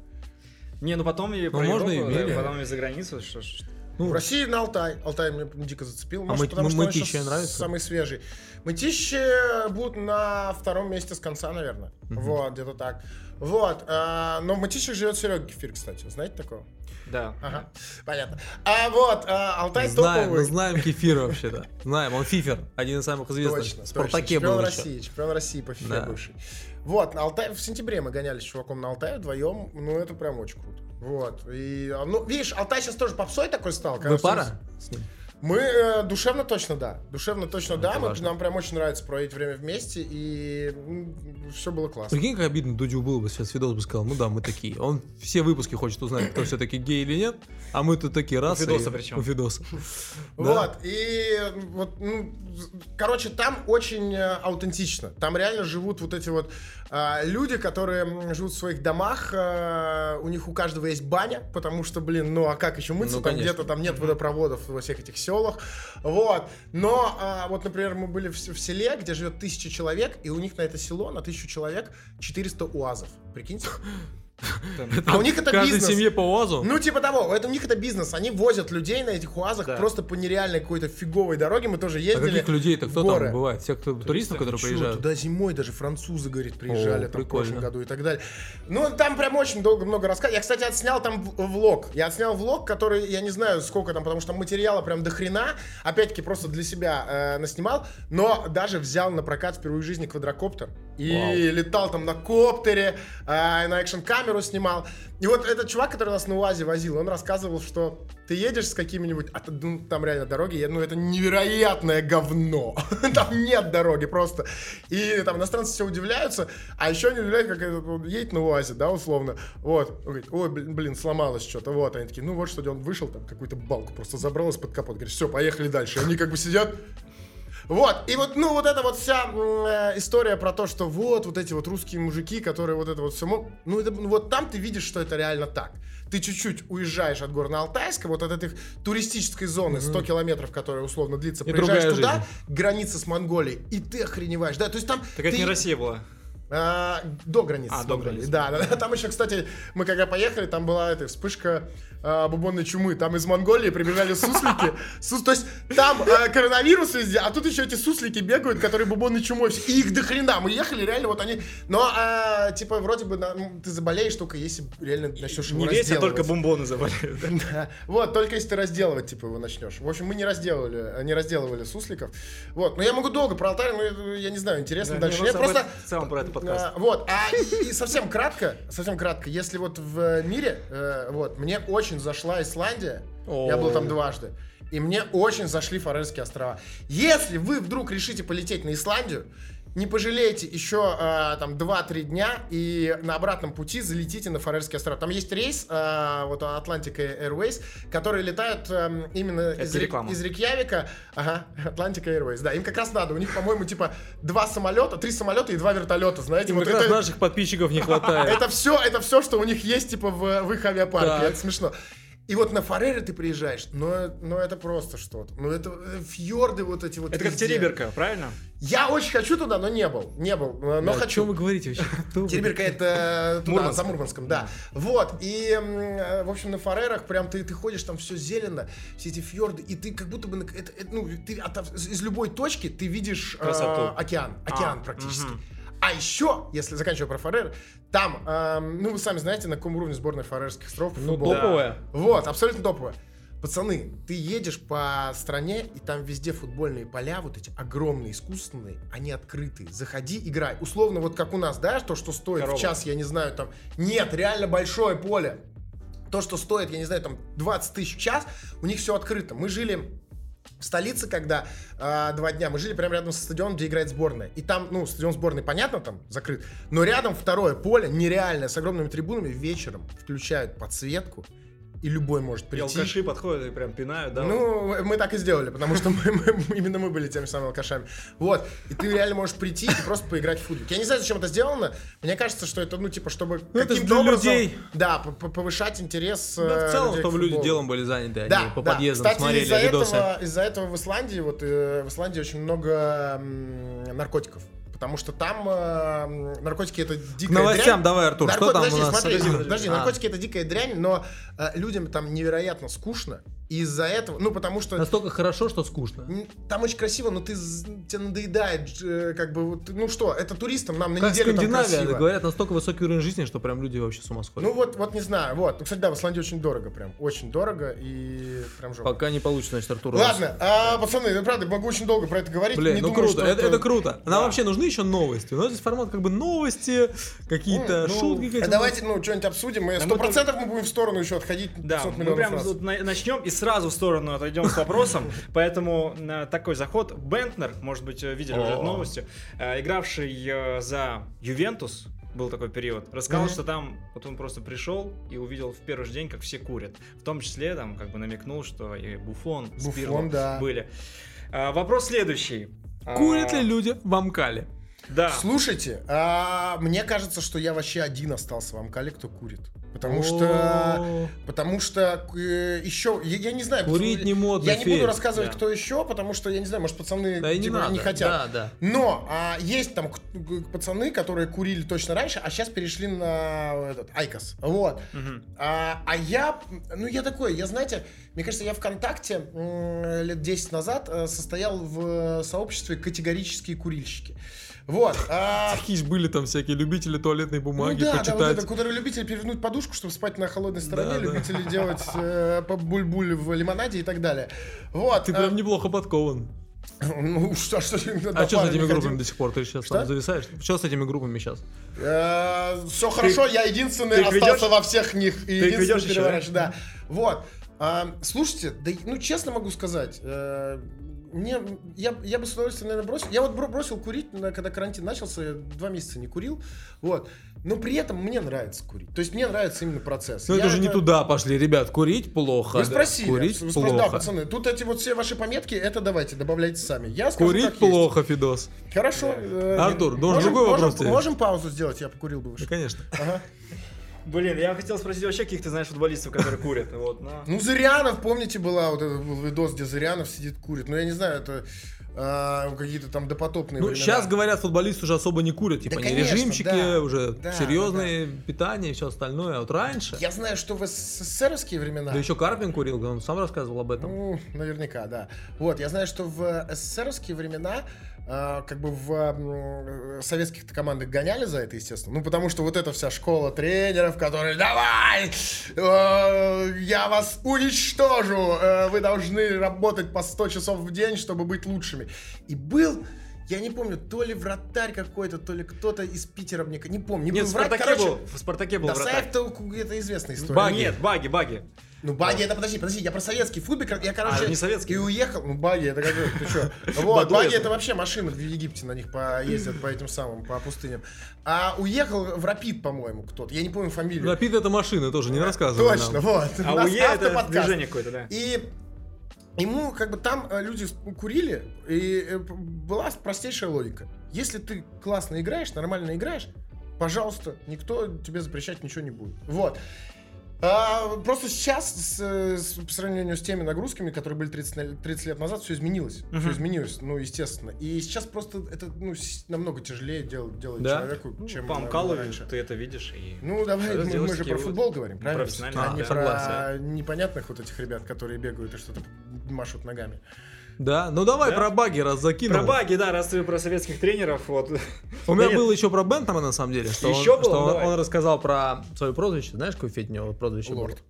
Не, ну потом и про можно Европу, и да, потом и за границу. Что, ж. Ну, В России на Алтай. Алтай меня дико зацепил. А Может, мы- потому мы- что мытищи нравится? самый свежий. Мытищи будут на втором месте с конца, наверное. Вот, где-то так. Вот. а, но в Мытищах живет Серега Кефир, кстати. Знаете такого? Да. Ага. Понятно. А вот, а, Алтай знаем, мы топовый. знаем Кефира вообще-то. Знаем, он Фифер, один из самых известных. Точно, точно. Спартаке Чемпион был. России, чемпион России по фифе Да. бывший. Вот, на Алтай, в сентябре мы гонялись с чуваком на Алтае вдвоем, ну это прям очень круто. Вот, и, а, ну, видишь, Алтай сейчас тоже попсой такой стал. Вы пара с ним? Мы э, душевно точно да. Душевно точно да. Мы, нам прям очень нравится проводить время вместе, и все было классно. Прикинь, как обидно Дудю было бы сейчас видос бы сказал, ну да, мы такие. Он все выпуски хочет узнать, кто все-таки гей или нет, а мы тут такие раз. Фидоса и- причем. У Фидоса. Вот, и вот, ну, короче, там очень э, аутентично. Там реально живут вот эти вот а, люди, которые живут в своих домах, а, у них у каждого есть баня, потому что, блин, ну а как еще мыться? Ну, там где-то там нет водопроводов во всех этих селах. Вот. Но а, вот, например, мы были в, в селе, где живет тысяча человек, и у них на это село, на тысячу человек, 400 уазов. Прикиньте. А у них это каждой бизнес. семье по УАЗу? Ну, типа того, это у них это бизнес. Они возят людей на этих УАЗах Да. просто по нереальной какой-то фиговой дороге. Мы тоже А ездили. каких людей-то кто горы. там бывает? Всех кто, туристов, которые Чё, приезжают? Туда зимой даже французы, говорит, приезжали О, там в прошлом прикольно. году и так далее. Ну, там прям очень долго много рассказывать. Я, кстати, отснял там влог. Я отснял влог, который, я не знаю, сколько там, потому что там материала прям до хрена. Опять-таки, просто для себя э, наснимал. Но даже взял на прокат впервые в жизни квадрокоптер. И Вау. летал там на коптере, э, на экшн-камеру снимал. И вот этот чувак, который нас на УАЗе возил, он рассказывал, что ты едешь с какими-нибудь, а ну, там реально дороги, ну это невероятное говно. Там нет дороги просто. И там иностранцы все удивляются, а еще они удивляют, как этот вот едет на УАЗе, да, условно. Вот, он говорит, ой, блин, блин, сломалось что-то, вот. Они такие, ну вот что, он вышел, там какую-то балку просто забрал из-под капота, говорит, все, поехали дальше. И они как бы сидят, вот, и вот, ну, вот эта вот вся э, история про то, что вот, вот эти вот русские мужики, которые вот это вот все, ну, это, ну, вот там ты видишь, что это реально так. Ты чуть-чуть уезжаешь от Горно-Алтайска, вот от этой туристической зоны, 100 километров, которая условно длится, И приезжаешь туда, жизнь. граница с Монголией, и ты охреневаешь, да, то есть там... Так это ты- не Россия была. А, до границы. А, до границы. Да, да, да. Там еще, кстати, мы когда поехали, там была эта вспышка а, бубонной чумы. Там из Монголии прибежали суслики. Сус- то есть там а, коронавирус везде, а тут еще эти суслики бегают, которые бубонной чумой. И их до хрена. Мы ехали, реально, вот они... Но, а, типа, вроде бы ну, ты заболеешь только если реально начнешь его Не весь, а только бомбоны заболеют. да? Вот, только если ты разделывать, типа, его начнешь. В общем, мы не разделывали, не разделывали сусликов. Вот, но я могу долго про алтарь, но я, я не знаю, интересно Да, дальше. не, я ну, просто... об этом- в целом про это подкаст. А, вот, а и, и совсем кратко, совсем кратко, если вот в мире, э, вот, мне очень зашла Исландия, я был там дважды, и мне очень зашли Фарерские острова. Если вы вдруг решите полететь на Исландию, не пожалеете еще э, там 2-3 дня и на обратном пути залетите на Фарерские острова. Там есть рейс, э, вот Atlantic Airways, которые летают эм, именно из, реклама. из Рейкьявика. Ага, Atlantic Airways, да, им как раз надо. У них, по-моему, типа два самолета, три самолета и два вертолета, знаете. Им вот как раз это- наших подписчиков не хватает. это все, это все, что у них есть, типа, в, в их авиапарке. Это смешно. И вот на Фарере ты приезжаешь, но, но это просто что-то. Ну, это э, фьорды вот эти вот Это как везде. Териберка, правильно? Я очень хочу туда, но не был. Не был, э, но О хочу. чем вы говорите вообще? Кто вы? Териберка это туда, Мурманск. за Мурманском, да. Вот, и, э, в общем, на Фарерах прям ты, ты ходишь, там все зелено, все эти фьорды, и ты как будто бы, это, это, ну, ты от- из любой точки ты видишь э, океан, океан А, практически. мгм. А еще, если заканчивая про Фарер, там, эм, ну, вы сами знаете, на каком уровне сборная Фарерских островов. Ну, футбола. топовая. Вот, абсолютно топовая. Пацаны, ты едешь по стране, и там везде футбольные поля, вот эти огромные, искусственные, они открытые. Заходи, играй. Условно, вот как у нас, да, то, что стоит Коробок. в час, я не знаю, там... Нет, реально большое поле. То, что стоит, я не знаю, там 20 тысяч в час, у них все открыто. Мы жили в столице, когда а, два дня, мы жили прямо рядом со стадионом, где играет сборная. И там, ну, стадион сборной, понятно, там закрыт. Но рядом второе поле, нереальное, с огромными трибунами, вечером включают подсветку, и любой может И прийти. алкаши подходят и прям пинают, да? Ну, мы так и сделали, потому что мы, мы- именно мы были теми самыми алкашами. Вот. И ты реально можешь прийти и просто поиграть в футбол. Я не знаю, зачем это сделано. Мне кажется, что это, ну, типа, чтобы Ну, каким-то образом... людей. Да, повышать интерес Да, э, в целом, людей к чтобы люди делом были заняты, они Да, по да. подъездам Кстати, смотрели из-за видосы. этого, из-за этого в Исландии, вот э, в Исландии очень много наркотиков. Потому что там э, наркотики это дикая К новостям дрянь. давай, Артур, Нарко- что там подожди, у нас? Смотри, подожди. А. наркотики это дикая дрянь, но э, людям там невероятно скучно. Из-за этого, ну потому что Настолько хорошо, что скучно. там очень красиво, но ты тебе надоедает, э, как бы, вот, ну что, это туристам нам на Как неделю там Скандинавия, красиво. говорят, настолько высокий уровень жизни, что прям люди вообще с ума сходят. Ну вот, вот не знаю, вот. Ну, Кстати, да, в Исландии очень дорого прям, очень дорого и прям жопа. Пока не получится, значит, Артур. Ладно, а, пацаны, ну, правда, могу очень долго про это говорить. Блин, не ну думаю, круто, что это, это круто. Нам вообще нужны еще новости. У нас здесь формат как бы новости, какие-то Ну, шутки. А какие-то. давайте, ну, что-нибудь обсудим. Мы Да сто мы процентов мы будем в сторону еще отходить. Да, 500 мы прям начнем и сразу в сторону отойдем с вопросом. Поэтому э, такой заход. Бентнер, может быть, э, видели уже новость, э, игравший за Ювентус, был такой период, рассказал, Мгм. что там вот он просто пришел и увидел в первый же день, как все курят. В том числе там как бы намекнул, что и Буфон, Буффон, Спирло да. были. А, Вопрос следующий. Курят А, ли люди в Амкале? Да. Слушайте, а, мне кажется, что я вообще один остался в Амкале, кто курит. Потому что... Потому что э, еще... Я, я не знаю... Курить кто- не модно, Я не буду рассказывать, Да. кто еще, потому что, я не знаю, может, пацаны Да и не типа, надо. хотят. Да, да. Но а, есть там пацаны, которые курили точно раньше, а сейчас перешли на этот Айкос. Вот. Мгм. А, а я, ну я такой, я знаете, мне кажется, я ВКонтакте лет 10 назад э, состоял в сообществе категорические курильщики. Вот. а, Такие же были там всякие любители туалетной ну бумаги, да, да, вот почитать. это, которые любители перевернуть подушку, чтобы спать на холодной стороне, Да, да. любители делать э, буль-буль в лимонаде и так далее. Вот. Ты а, прям неплохо подкован. Ну, что, что, А что с этими группами до сих пор? Ты сейчас Что? там зависаешь? Что с этими группами сейчас? Все хорошо, я единственный остался во всех них. И Ты единственный еще, да? Вот. А, слушайте, да, ну честно могу сказать, э, мне, я, я бы с удовольствием, наверное, бросил. Я вот бро- бросил курить, когда карантин начался, я два месяца не курил. Вот. Но при этом мне нравится курить. То есть мне нравится именно процесс. Ну это же не туда пошли, ребят. Курить плохо. Вы спросили. Курить Вы спросили, Да, плохо. пацаны, тут эти вот все ваши пометки, это давайте, добавляйте сами. Я скажу, Курить как есть. плохо, Фидос. Хорошо. э, Артур, должен другой вопрос можем, можем паузу сделать, я покурил бы Да, выше. конечно. Ага. Блин, я хотел спросить вообще, каких ты знаешь футболистов, которые курят. Вот, но... Ну, Зырянов, помните, была вот этот был видос, где Зырянов сидит, курит. Ну, я не знаю, это... а, какие-то там допотопные Ну, времена. сейчас говорят, футболисты уже особо не курят, типа, Да, не конечно, режимчики, да. уже Да, серьезное питание и все остальное. А вот раньше, Я знаю, что в СССРовские времена... да еще Карпин курил, он сам рассказывал об этом. Ну, наверняка, да. Вот, я знаю, что в СССРовские времена как бы в советских командах гоняли за это, естественно. Ну, потому что вот эта вся школа тренеров, которые давай, э, я вас уничтожу, э, вы должны работать по 100 часов в день, чтобы быть лучшими. И был я не помню, то ли вратарь какой-то, то ли кто-то из Питера, мне не помню. Не Нет, был в Спартаке короче, был, в Спартаке был да, вратарь. Саев-то это известная история. Баги. Нет, баги, баги. Ну, баги это, подожди, подожди, я про советский футбол, я, короче, А, не советский. и уехал, ну, баги, это как, ты что? Вот, Баду баги это. вообще машины в Египте на них поездят по этим самым, по пустыням. А уехал в Рапид, по-моему, кто-то, я не помню фамилию. Рапид это машина, тоже не рассказывай Точно, вот. А У нас УЕ это движение какое-то, да. И ему как бы там э, люди курили, и э, была простейшая логика. Если ты классно играешь, нормально играешь, пожалуйста, никто тебе запрещать ничего не будет. Вот. А, просто сейчас, с, с- по сравнению с теми нагрузками, которые были 30, на- 30 лет назад, все изменилось. Все Мгм. изменилось, ну, естественно. И сейчас просто это ну, с- намного тяжелее делать, делать Да? человеку, Ну, чем по Амкалове раньше. ты это видишь. И... Ну, давай, мы, мы же про вот футбол говорим, правильно? профессиональные, а не да. про Согласен. непонятных вот этих ребят, которые бегают и что-то машут ногами. Да, ну давай Да. про баги раз закинул. Про баги, да, раз ты про советских тренеров, вот. У меня Нет, было еще про Бентама на самом деле, что, Еще он, было? что он- он рассказал про свое прозвище. Знаешь, какое Федь у него прозвище было? Лорд.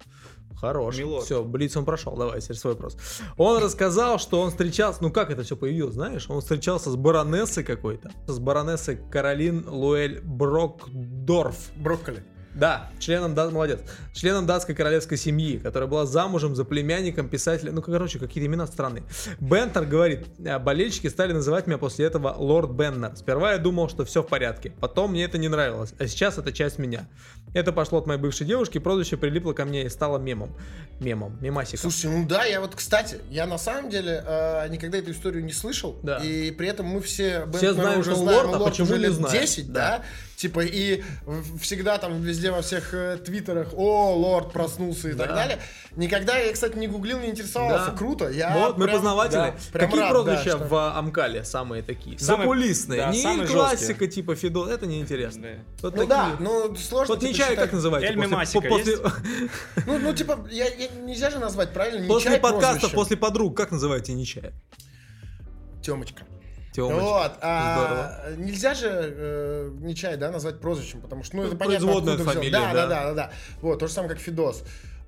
Хорош. Милорд. Все, Блиц он прошел. Давай, теперь свой вопрос. Он рассказал, что он встречался, ну как это все появилось, знаешь? Он встречался с баронессой какой-то. С баронессой Каролин Луэль Брокдорф. Брокколи. Да, членом, да, молодец, членом датской королевской семьи, которая была замужем за племянником писателя, ну, короче, какие-то имена странные. Бентер говорит, «А, болельщики стали называть меня после этого Лорд Беннер. Сперва я думал, что все в порядке, потом мне это не нравилось, а сейчас это часть меня. Это пошло от моей бывшей девушки, прозвище прилипло ко мне и стало мемом. Мемом, мемасиком. Слушай, ну да, я вот, кстати, я на самом деле э, никогда эту историю не слышал. Да. И при этом мы все, Все Бентнера знаем, уже что знаем, лорд, а лорд почему уже не лет знаем? 10, Да. да. Типа, и всегда там везде во всех э, твиттерах, о, лорд проснулся и так Да. далее. Никогда я, кстати, не гуглил, не интересовался. Да. Круто. Я вот мы прям- познавательные. да, прям Какие рад, прозвища да, что- в Амкале самые такие? Самые- Закулисные. да, не самые классика жесткие. типа Фидо, это неинтересно. Да. Вот Ну такие. да, ну сложно. Вот типа, Нечай считать. как называете? Эль После- по- после, Ну, ну, типа, я, я- нельзя же назвать правильно. после прозвище. после подруг, как называете Нечая? Темочка. Тёмочка. Вот, а нельзя же э, Нечай, да, назвать прозвищем, потому что, ну, это понятно, производная фамилия, да, да. да, да, да. Вот, то же самое, как Фидос.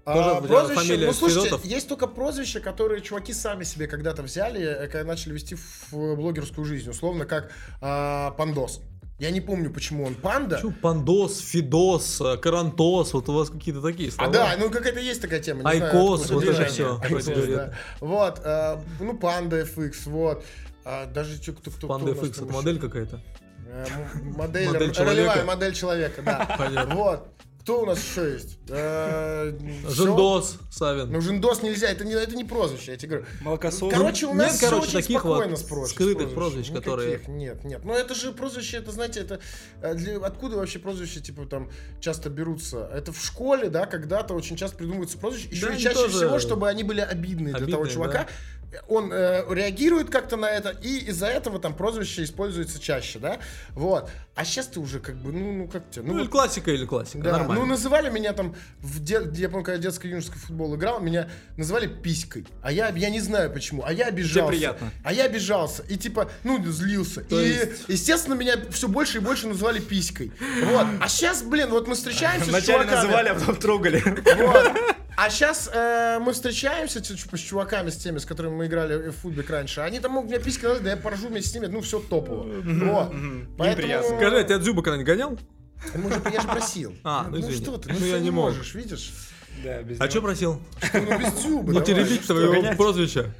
Тоже А, у тебя прозвище, фамилия ну, слушайте, Федотов? есть только прозвища, которые чуваки сами себе когда-то взяли, э, когда начали вести в блогерскую жизнь, условно, как а, Пандос. Я не помню, почему он панда. Чё, Пандос, Фидос, э, Карантос, вот у вас какие-то такие А слова. да, ну какая-то есть такая тема. не знаю, Айкос, откуда вот это всё, Айкос, да. Вот, а, ну панда FX, вот. А, даже кто, кто, Панда кто нас FX, это модель какая-то. Э, Модель, Модель ролевая модель человека, да. Понятно. Вот. Кто у нас еще есть? Э. Жендос, Савин. Ну, Жендос нельзя, это не, это не прозвище, я тебе говорю. Молокосос. Короче, у Нет, нас всё короче, очень таких спокойно вот с прозвищ- скрытых прозвищ, которые- Нет, нет. Ну, это же прозвище, это, знаете, это... э, для- Откуда вообще прозвища, типа, там, часто берутся? Это в школе, да, когда-то очень часто придумываются прозвища. Еще Да, и чаще тоже всего, чтобы они были обидные для того чувака. Он э, реагирует как-то на это, и из-за этого там прозвище используется чаще, да? Вот. А сейчас ты уже как бы, ну, ну как тебе? Ну, Ну, вот классика, или классика, да, нормально. ну называли меня там, в де- я помню, когда детско-юношеский футбол играл, меня называли писькой. А я, я не знаю почему, а я обижался. приятно. А я обижался. И типа, ну, злился. То и, есть- естественно, меня все больше и больше называли писькой. Вот. А сейчас, блин, вот мы встречаемся с Вначале чуваками. называли, а потом трогали. Вот. А сейчас мы встречаемся с чуваками, с теми, с которыми мы играли в футбик раньше. Они там могут меня писькой назвать, да я поржу вместе с ними, ну, все топово. Вот. Неприятно. Скажи, а тебя Дзюба когда-нибудь гонял? Ну, же- я же просил. А, ну, ну что ты, Ну, ну, я ты не можешь, видишь? Да, без А него. что просил? Ну, без тюба, Ну, теребить что, твоего прозвища.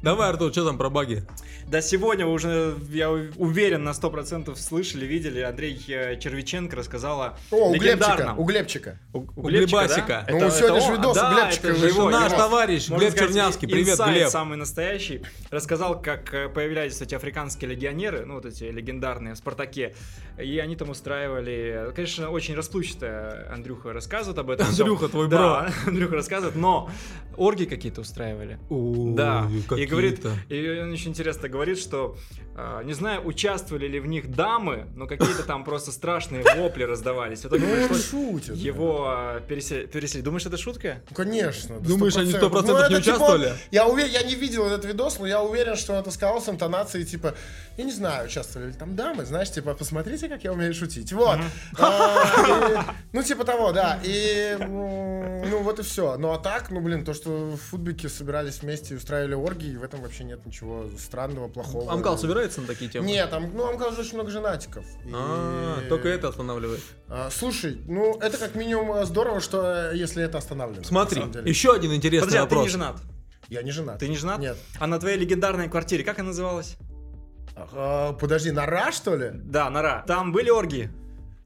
Давай, Артур, что там про баги? Да сегодня вы уже, я уверен, на 100% слышали, видели, Андрей э, Червиченко рассказала О, у Глебчика, у Глебчика. У, У Глебасика. да? Ну, сегодня же он? видос у да, Глебчика это же его, Наш его. товарищ Можно Глеб сказать, Чернявский. Привет, Глеб. самый настоящий. Рассказал, как э, появлялись эти африканские легионеры, ну вот эти легендарные в Спартаке. И они там устраивали... Конечно, очень расплывчато Андрюха рассказывает об этом. Андрюха, твой Да, Андрюха рассказывает, но орги какие-то устраивали. Да, и говорит, и он очень интересно говорит, что а, не знаю, участвовали ли в них дамы, но какие-то там просто страшные вопли раздавались. В итоге Ну, он шутит. его а, пересе- переселить. Думаешь, это шутка? Ну, конечно. Думаешь, они 100%. 100% Ну, не типа, участвовали? я, уверен, я не видел этот видос, но я уверен, что он это сказал с интонацией, типа, я не знаю, участвовали ли там дамы, знаешь, типа, посмотрите, как я умею шутить. Вот. А, Ну, типа того, да. И, ну, вот и все. Ну, а так, ну, блин, то, что в футбике собирались вместе и устраивали оргии, в этом вообще нет ничего странного, плохого. Амкал собирается на такие темы? Нет, там, ну, Амкал же очень много женатиков. А, только это останавливает. А, Слушай, ну, это как минимум э, здорово, что э, если это остановлено. Смотри, еще один интересный Подожди, а ты вопрос. не женат? Я не женат. Ты не женат? Нет. А на твоей легендарной квартире, как она называлась? А, подожди, нора, что ли? Да, нора. Там были оргии?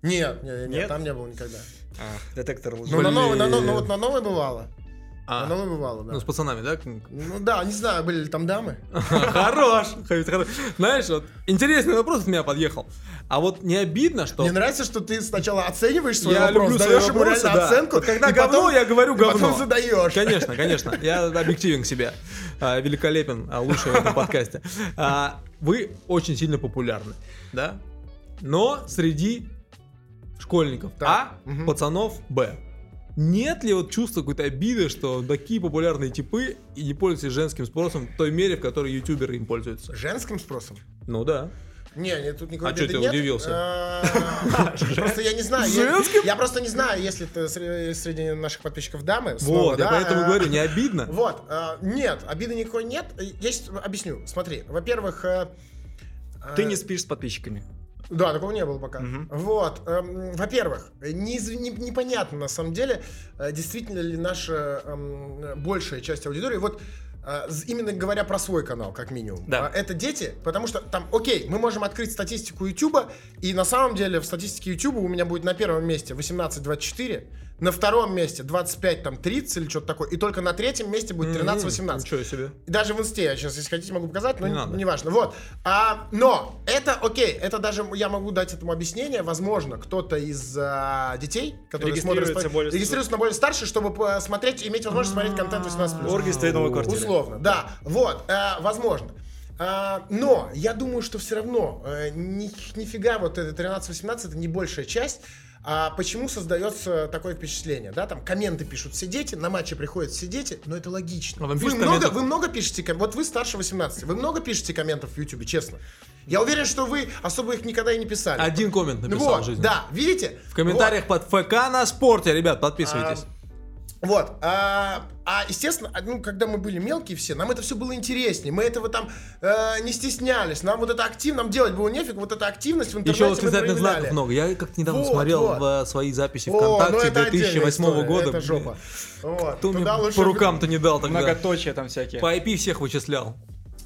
Нет, нет, нет, Нет? там не было никогда. А, детектор лжи. Ну, на новой, на, ну, вот на новой бывало. А, На новой бывало, да. ну, с пацанами, да? Ну да, не знаю, были ли там дамы. Хорош. Знаешь, вот интересный вопрос от меня подъехал. А вот не обидно, что... Мне нравится, что ты сначала оцениваешь свой Я вопрос, люблю даешь ему вопросы, реально да. оценку, Вот когда и потом- говно, я говорю и потом говно. задаешь. Конечно, конечно. Я объективен к себе. А, великолепен, а, лучший в этом подкасте. А, Вы очень сильно популярны, да? Но среди школьников Так, А, мгм. пацанов Б. Нет ли вот чувства какой-то обиды, что такие популярные типы и не пользуются женским спросом в той мере, в которой ютуберы им пользуются? Женским спросом? Ну да. Не, нет, тут никакой А беды ты нет. удивился? А, Просто я не знаю. я- Женским? Я просто не знаю, если среди наших подписчиков дамы. Вот, я поэтому а, говорю, не обидно. Вот, а, нет, обиды никакой нет. Я сейчас объясню. Смотри, во-первых... э, Ты э, не спишь с подписчиками. Да, такого не было пока. Мгм. Вот, эм, во-первых, не, не- непонятно на самом деле, э, действительно ли наша эм, большая часть аудитории, вот э, именно говоря про свой канал, как минимум, Да. э, это дети, потому что там, окей, мы можем открыть статистику YouTube, и на самом деле в статистике YouTube у меня будет на первом месте 18-24, на втором месте 25, там 30 или что-то такое, и только на третьем месте будет 13-18. Ничего себе. Даже в инсте я сейчас, если хотите, могу показать, но Не не, надо. неважно. Вот. А, но это окей, это даже я могу дать этому объяснение. Возможно, кто-то из а, детей, которые смотрят Регистрируется спо- более- регистрируется на более старший, чтобы посмотреть, иметь возможность смотреть контент 18+. Оргии в твоей новой квартире. Условно, да. Вот, э, возможно. А, но я думаю, что все равно э, ни, нифига вот это 13-18 это не большая часть. А почему создается такое впечатление? Да, там комменты пишут все дети, на матче приходят все дети, но это логично. А вам вы, много, комментов? вы много пишете ком- Вот вы старше 18, вы много пишете комментов в Ютубе, честно. Я уверен, что вы особо их никогда и не писали. Один коммент написал в вот, жизни. да, видите? В комментариях под ФК на спорте, ребят, подписывайтесь. Вот, а, а, естественно, а, ну, когда мы были мелкие все, нам это все было интереснее, мы этого там э, не стеснялись, нам вот это активно, нам делать было нефиг, вот эта активность в интернете Еще восклицательных знаков много. Я как-то недавно Вот, смотрел вот. в, э, свои записи О, ну ВКонтакте отдельная 2008 история, года. Это жопа. Вот, Кто мне туда лучше по рукам-то не дал тогда? Многоточие там всякие. По IP всех вычислял.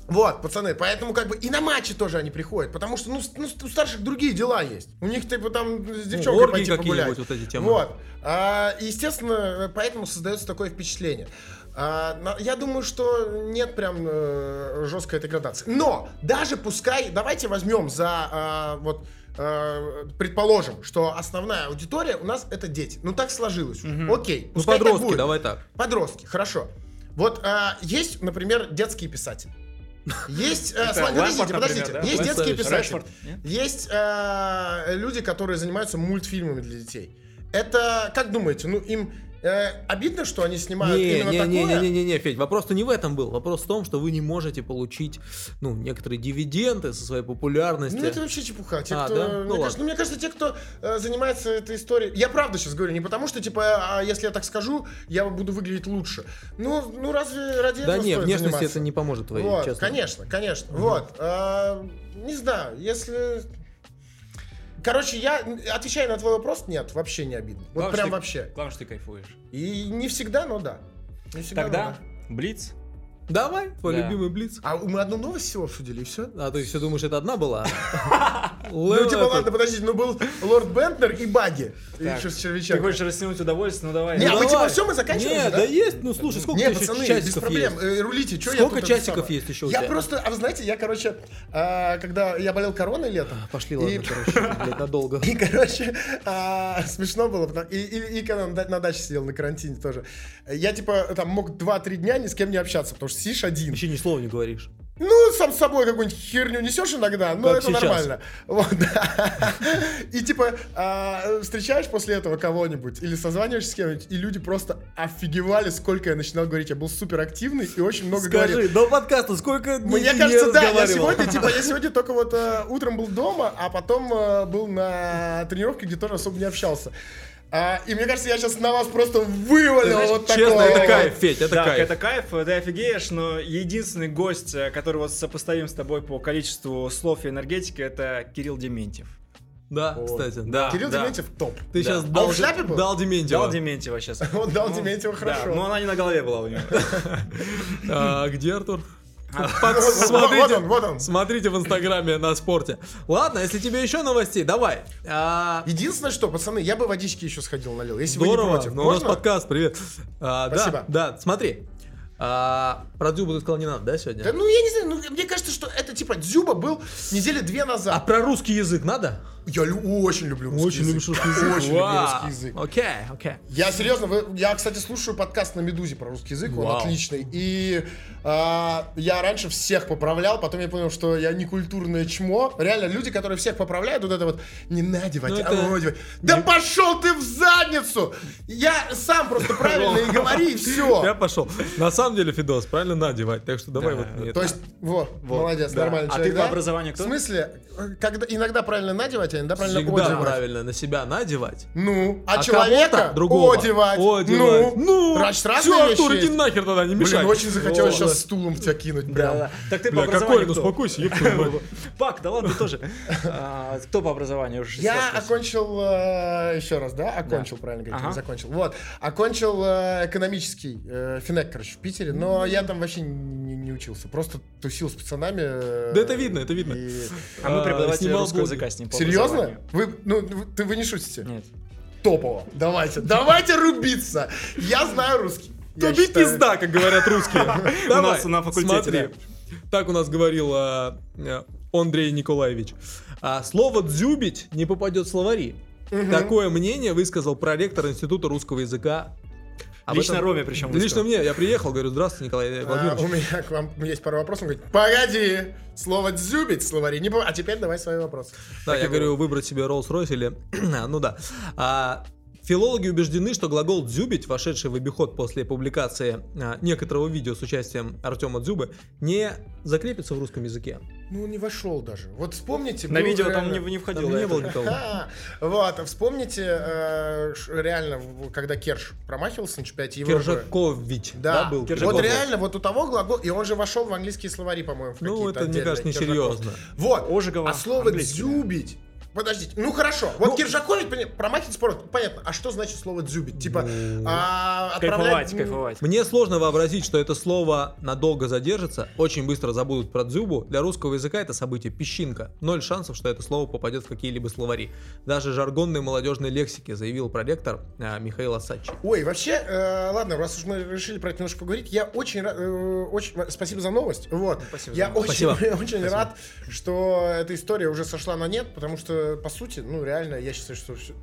Вот, пацаны, поэтому как бы и на матчи тоже они приходят, потому что, ну, ну, у старших другие дела есть. У них, типа, там с девчонкой оргии пойти погулять. вот эти темы. Вот. А, естественно, поэтому создается такое впечатление. А, я думаю, что нет прям э, жесткой этой градации. Но даже пускай, давайте возьмем за а, вот э, предположим, что основная аудитория у нас это дети. Ну так сложилось уже. Окей. Ну, пускай так подростки, будет. давай так. Подростки, хорошо. Вот а, есть, например, детские писатели. Есть, э, смотри, подождите, да? Есть детские писатели. Есть э, люди, которые занимаются мультфильмами для детей. Это, как думаете, ну им э, обидно, что они снимают Не, именно не, такое? не, не, не, не, не, Федь, вопрос-то не в этом был. Вопрос в том, что вы не можете получить, ну, некоторые дивиденды со своей популярности. Ну это вообще чепуха. Те, А, кто, да? мне, Ну, кажется, ну, мне кажется, те, кто э, занимается этой историей. Я правда сейчас говорю, не потому что, типа, а если я так скажу, я буду выглядеть лучше. Ну, ну разве ради да этого не, стоит внешности заниматься? это не поможет твоей, Вот, честно. конечно, конечно. Вот. а, не знаю, если. Короче, я отвечаю на твой вопрос, нет, вообще не обидно. Вот Главное, прям ты- вообще. Главное, что ты кайфуешь. И не всегда, но да. Не всегда, но Тогда да. Блиц. Давай, твой Да. любимый Блиц. А мы одну новость всего обсудили, и все? А ты все думаешь, это одна была? Ну, типа, ладно, подождите, ну был Лорд Бентнер и Баги. Ты хочешь растянуть удовольствие? Ну давай. Не, а мы типа все, мы заканчиваем Нет, да есть, ну слушай, сколько еще пацаны, без часиков проблем, есть? э, рулите, что я Сколько часиков есть еще у Я тебя? просто, а вы знаете, я, короче, а, когда я болел короной летом, Пошли, и- ладно, короче, блядь, надолго. И, короче, а, смешно было. И, когда на да- на даче сидел на карантине тоже. Я, типа, там мог 2-3 дня ни с кем не общаться, потому что сидишь один. Вообще ни слова не говоришь. Ну, сам с собой какую-нибудь херню несешь иногда, но Как это сейчас. нормально. Вот, да. И типа а, встречаешь после этого кого-нибудь или созваниваешься с кем-нибудь, и люди просто офигевали, сколько я начинал говорить. Я был супер активный и очень много говорил. Скажи, до подкаста сколько дней Мне кажется, да, я сегодня, типа, я сегодня только вот э, утром был дома, а потом э, был на тренировке, где тоже особо не общался. А, и мне кажется, я сейчас на вас просто вывалил знаешь, вот Честно, такого. это кайф, Федь, это да, кайф. это кайф, ты офигеешь, но единственный гость, э, который вот сопоставим с тобой по количеству слов и энергетики, это Кирилл Дементьев. Да, кстати. Да, Кирилл да. Дементьев топ. Ты Да. сейчас А дал, он в шляпе был? дал Дементьева. Дал Дементьева сейчас. Он дал Дементьева хорошо. Да, но она не на голове была у него. А, где Артур? Вот, Под- вот, Смотрите, он, вот он. смотрите в инстаграме на спорте. Ладно, если тебе еще новостей, давай. А, Единственное, что, пацаны, я бы водички еще сходил налил, если вы не Здорово, против. ну, у нас Можно? подкаст, привет. А, да, Спасибо. Да, смотри. А, про Дзюбу ты сказал не надо, да, сегодня? Да, ну, я не знаю, ну, мне кажется, что это, типа, Дзюба был недели две А назад. про русский язык надо? Я лю- очень люблю русский Очень язык. любишь русский язык? Очень люблю Вау. русский язык. Окей, окей. Я серьезно, вы- я, кстати, слушаю подкаст на Медузе про русский язык, он Вау. отличный. И а, я раньше всех поправлял, потом я понял, что я не культурное чмо. Реально, люди, которые всех поправляют, вот это вот не надевать, Ну, а это- надевать. Да пошел ты в задницу! Я сам просто правильно и говори, и все. Я пошел. На самом деле, Фидос, правильно надевать, так что давай Да, вот мне То это. есть, вот, молодец, нормальный А человек, ты по да? образованию кто? В смысле, когда иногда правильно надевать, а иногда правильно Всегда одевать. правильно на себя надевать. Ну, а, А человека другого одевать. одевать. Ну, значит, разные вещи Артур, иди нахер тогда, не мешай. Блин, очень захотелось Вот. сейчас стулом в тебя кинуть. Да, Прям. да. Так ты по Бля, образованию какой, ну кто? успокойся, мать. Пак, да ладно, ты тоже. А, Кто по образованию? Уже Я окончил, э, еще раз, да? Окончил, правильно говорить, Ага. закончил. Вот, окончил э, экономический э, финек, короче, в Питере, но я там вообще не, не учился, просто тусил с пацанами. э, Да это видно, это видно. и- А мы А, преподаватели русского блоги. языка с ним по Серьезно? Образованию. Вы, ну, вы- ты, вы не шутите? Нет. Топово. Давайте, давайте рубиться. Я знаю русский. Туби пизда, как говорят русские. Давай, нас на факультете. Так у нас говорил а, э, Андрей Николаевич. А, Слово «дзюбить» не попадет в словари. Такое мнение высказал проректор Института русского языка. Об Лично этом- Роме причем Лично высказал. мне. Я приехал, говорю, здравствуйте, Николай А, Владимирович. у меня к вам есть пару вопросов. Он говорит, погоди, слово «дзюбить» в словаре. Не, по- а теперь давай свои вопросы. Да, я говорю, выбрать себе Rolls-Royce или... А, ну да. А, Филологи убеждены, что глагол «дзюбить», вошедший в обиход после публикации а, некоторого видео с участием Артема Дзюбы, не закрепится в русском языке. Ну, он не вошел даже. Вот вспомните... На видео там реально- не, не Там входило. не это. было никого. Вот, вспомните, э, реально, когда Керш промахивался на чемпионате Европы. Киржакович, да, Да, был? вот реально, вот у того глагол, и он же вошел в английские словари, по-моему, в Ну, это, мне кажется, несерьезно. Вот, Ожегова а слово. «дзюбить», Подождите, ну хорошо. Вот Киржакович, поня- промахивается просто, понятно. А что значит слово «дзюбить»? Типа, Ну, а, Кайфовать, отправлять... м, кайфовать. Мне сложно вообразить, что это слово надолго задержится, очень быстро забудут про дзюбу. Для русского языка это событие песчинка. Ноль шансов, что это слово попадет в какие-либо словари. Даже жаргонной молодежной лексики, заявил проректор а, Михаил Асачи. Ой, вообще, э, ладно, раз уж мы решили про это немножко поговорить, я очень рад, э, очень, спасибо за новость, вот, Спасибо я за очень, Спасибо. очень рад, что эта история уже сошла на нет, потому что, по сути, ну, реально, я считаю, что всё-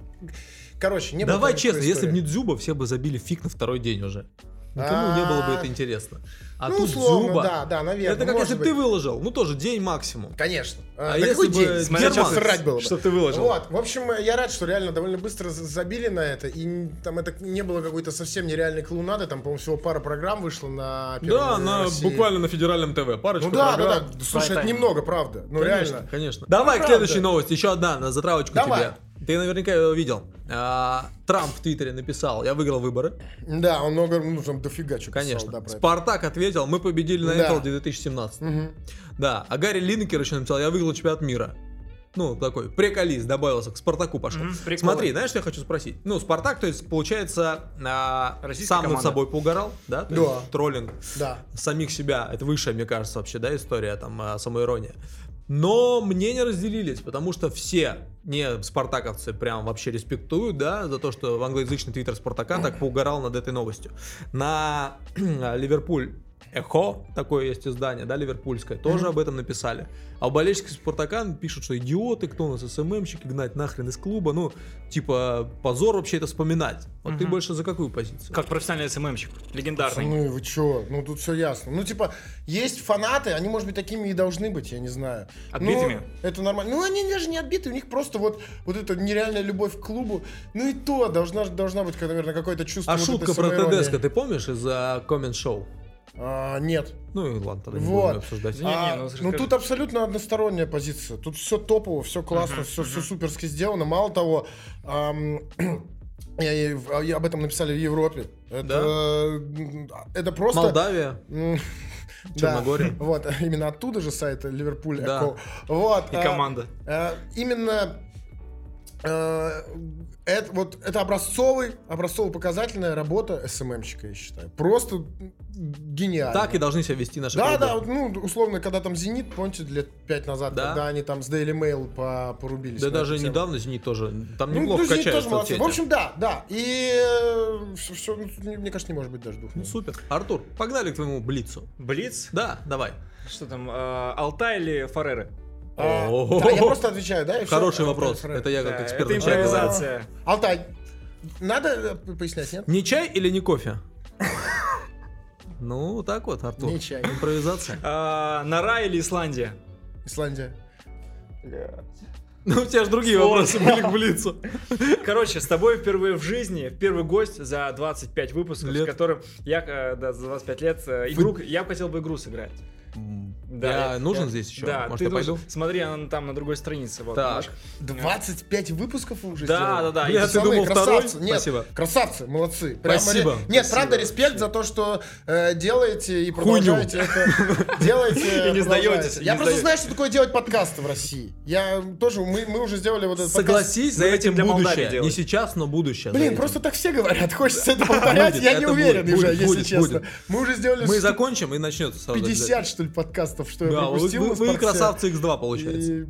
Короче, не Давай честно, если бы не дзюба, все бы забили фиг на второй день уже. Никому не было бы это интересно. А ну, тут условно, дзюба. да, да, наверное, это как если быть. ты выложил, ну тоже день максимум. Конечно. А да если какой бы день? Смотря Герман, срать было бы. что ты выложил. Вот, в общем, я рад, что реально довольно быстро за- забили на это, и там это не было какой-то совсем нереальной клоунады, там, по-моему, всего пара программ вышло на Первом Да, на, России. буквально на федеральном ТВ. Парочку Ну да, да, программ. да. Слушай, это немного, правда. Ну конечно, реально. конечно. Давай к правда. следующей новости. Еще одна на затравочку Давай. тебе. Ты наверняка его видел. А, Трамп в Твиттере написал, я выиграл выборы. Да, он много, ну там дофига что Конечно. писал, да, это. Спартак ответил, мы победили на Да. Apple 2017. Мгм. Да, а Гарри Линкер еще написал, я выиграл чемпионат мира. Ну, такой приколист добавился, к Спартаку пошел. Приколы. Смотри, знаешь, что я хочу спросить? Ну, Спартак, то есть, получается, а, Российская сам над команда. собой поугарал, да? То Да. есть, троллинг Да. самих себя. Это высшая, мне кажется, вообще, да, история, там, а, самоирония. Но мнения разделились, потому что все не спартаковцы прям вообще респектуют, да, за то, что в англоязычный твиттер Спартака так поугарал над этой новостью. На Ливерпуль Эхо, такое есть издание, да, ливерпульское, тоже об этом написали. А у болельщиков Спартака пишут, что идиоты, кто у нас СММщики, гнать нахрен из клуба, ну, типа, позор вообще это вспоминать. Вот ты Мгм. больше за какую позицию? Как профессиональный СММщик. Легендарный. Ну вы чё? Ну тут все ясно. Ну типа, есть фанаты, они, может быть, такими и должны быть, я не знаю. Отбитыми? Ну, это нормально. Ну они даже не отбиты, у них просто вот, вот эта нереальная любовь к клубу. Ну и то должна, должна быть, наверное, какое-то чувство А вот шутка про самоиронии. ТДСК ты помнишь из-за коммент-шоу? А, нет. Ну и ладно, тогда не Вот. будем обсуждать. Не, не, А, ну, ну, расскажи. тут абсолютно односторонняя позиция. Тут все топово, все классно, все, все суперски сделано. Мало того, ам, я- я- я об этом написали в Европе. Это, м, это просто... Молдавия, м, да. Черногория. Вот, именно оттуда же сайт Ливерпуль Да. Эко. Вот. И а, команда. а, Именно э, это, вот, это образцовый, образцово-показательная работа СММщика, я считаю. Просто гениально. Так и должны себя вести наши Да, клубы. да, вот, ну, условно, когда там Зенит, помните, лет пять назад, Да. когда они там с Daily Mail по, порубились. Да даже тему. недавно Зенит тоже. Там Ну, неплохо ну, Зенит качают тоже. В общем, да, да. И все, все, мне кажется, не может быть даже двух. Ну супер. Артур, погнали к твоему блицу. Блиц. Да, давай. Что там, э, Алтай или Фареры? А, да, я просто отвечаю, да? Хороший А, вопрос. хорошо. Это я как Да, эксперт. это импровизация. Алтай, надо э, пояснять, нет? Не чай или не кофе? Ну, так вот, Артур. Не чай. Импровизация. А, Нора или Исландия? Исландия. Ну, у тебя же другие Сложно. вопросы были к блицу. Короче, с тобой впервые в жизни, первый гость за 25 выпусков, Лет. с которым я, э, да, за 25 лет, э, игру, я бы хотел бы игру сыграть. Я нужен здесь еще? Да, Может, ты я должен- пойду? Смотри, она там на другой странице. Вот, Так. можешь- 25 выпусков вы уже Да, сделали? да, да. Бля, И ты думал второй? красавцы. Нет, Спасибо. красавцы, молодцы. Прямо Спасибо. ре- Нет, Спасибо. правда, респект за то, что э, делаете и Хуйню. продолжаете это. Делаете, И не сдаетесь, Я просто знаю, что такое делать подкасты в России. Я тоже, мы, мы уже сделали вот этот Согласись, за этим будущее. Не сейчас, но будущее. Блин, просто так все говорят. Хочется это повторять, я не уверен уже, если честно. Мы уже сделали Мы закончим и начнется сразу. 50, что ли, подкастов, что я Да, вы, пропустил вы- вы спорте. красавцы X2, получается. И-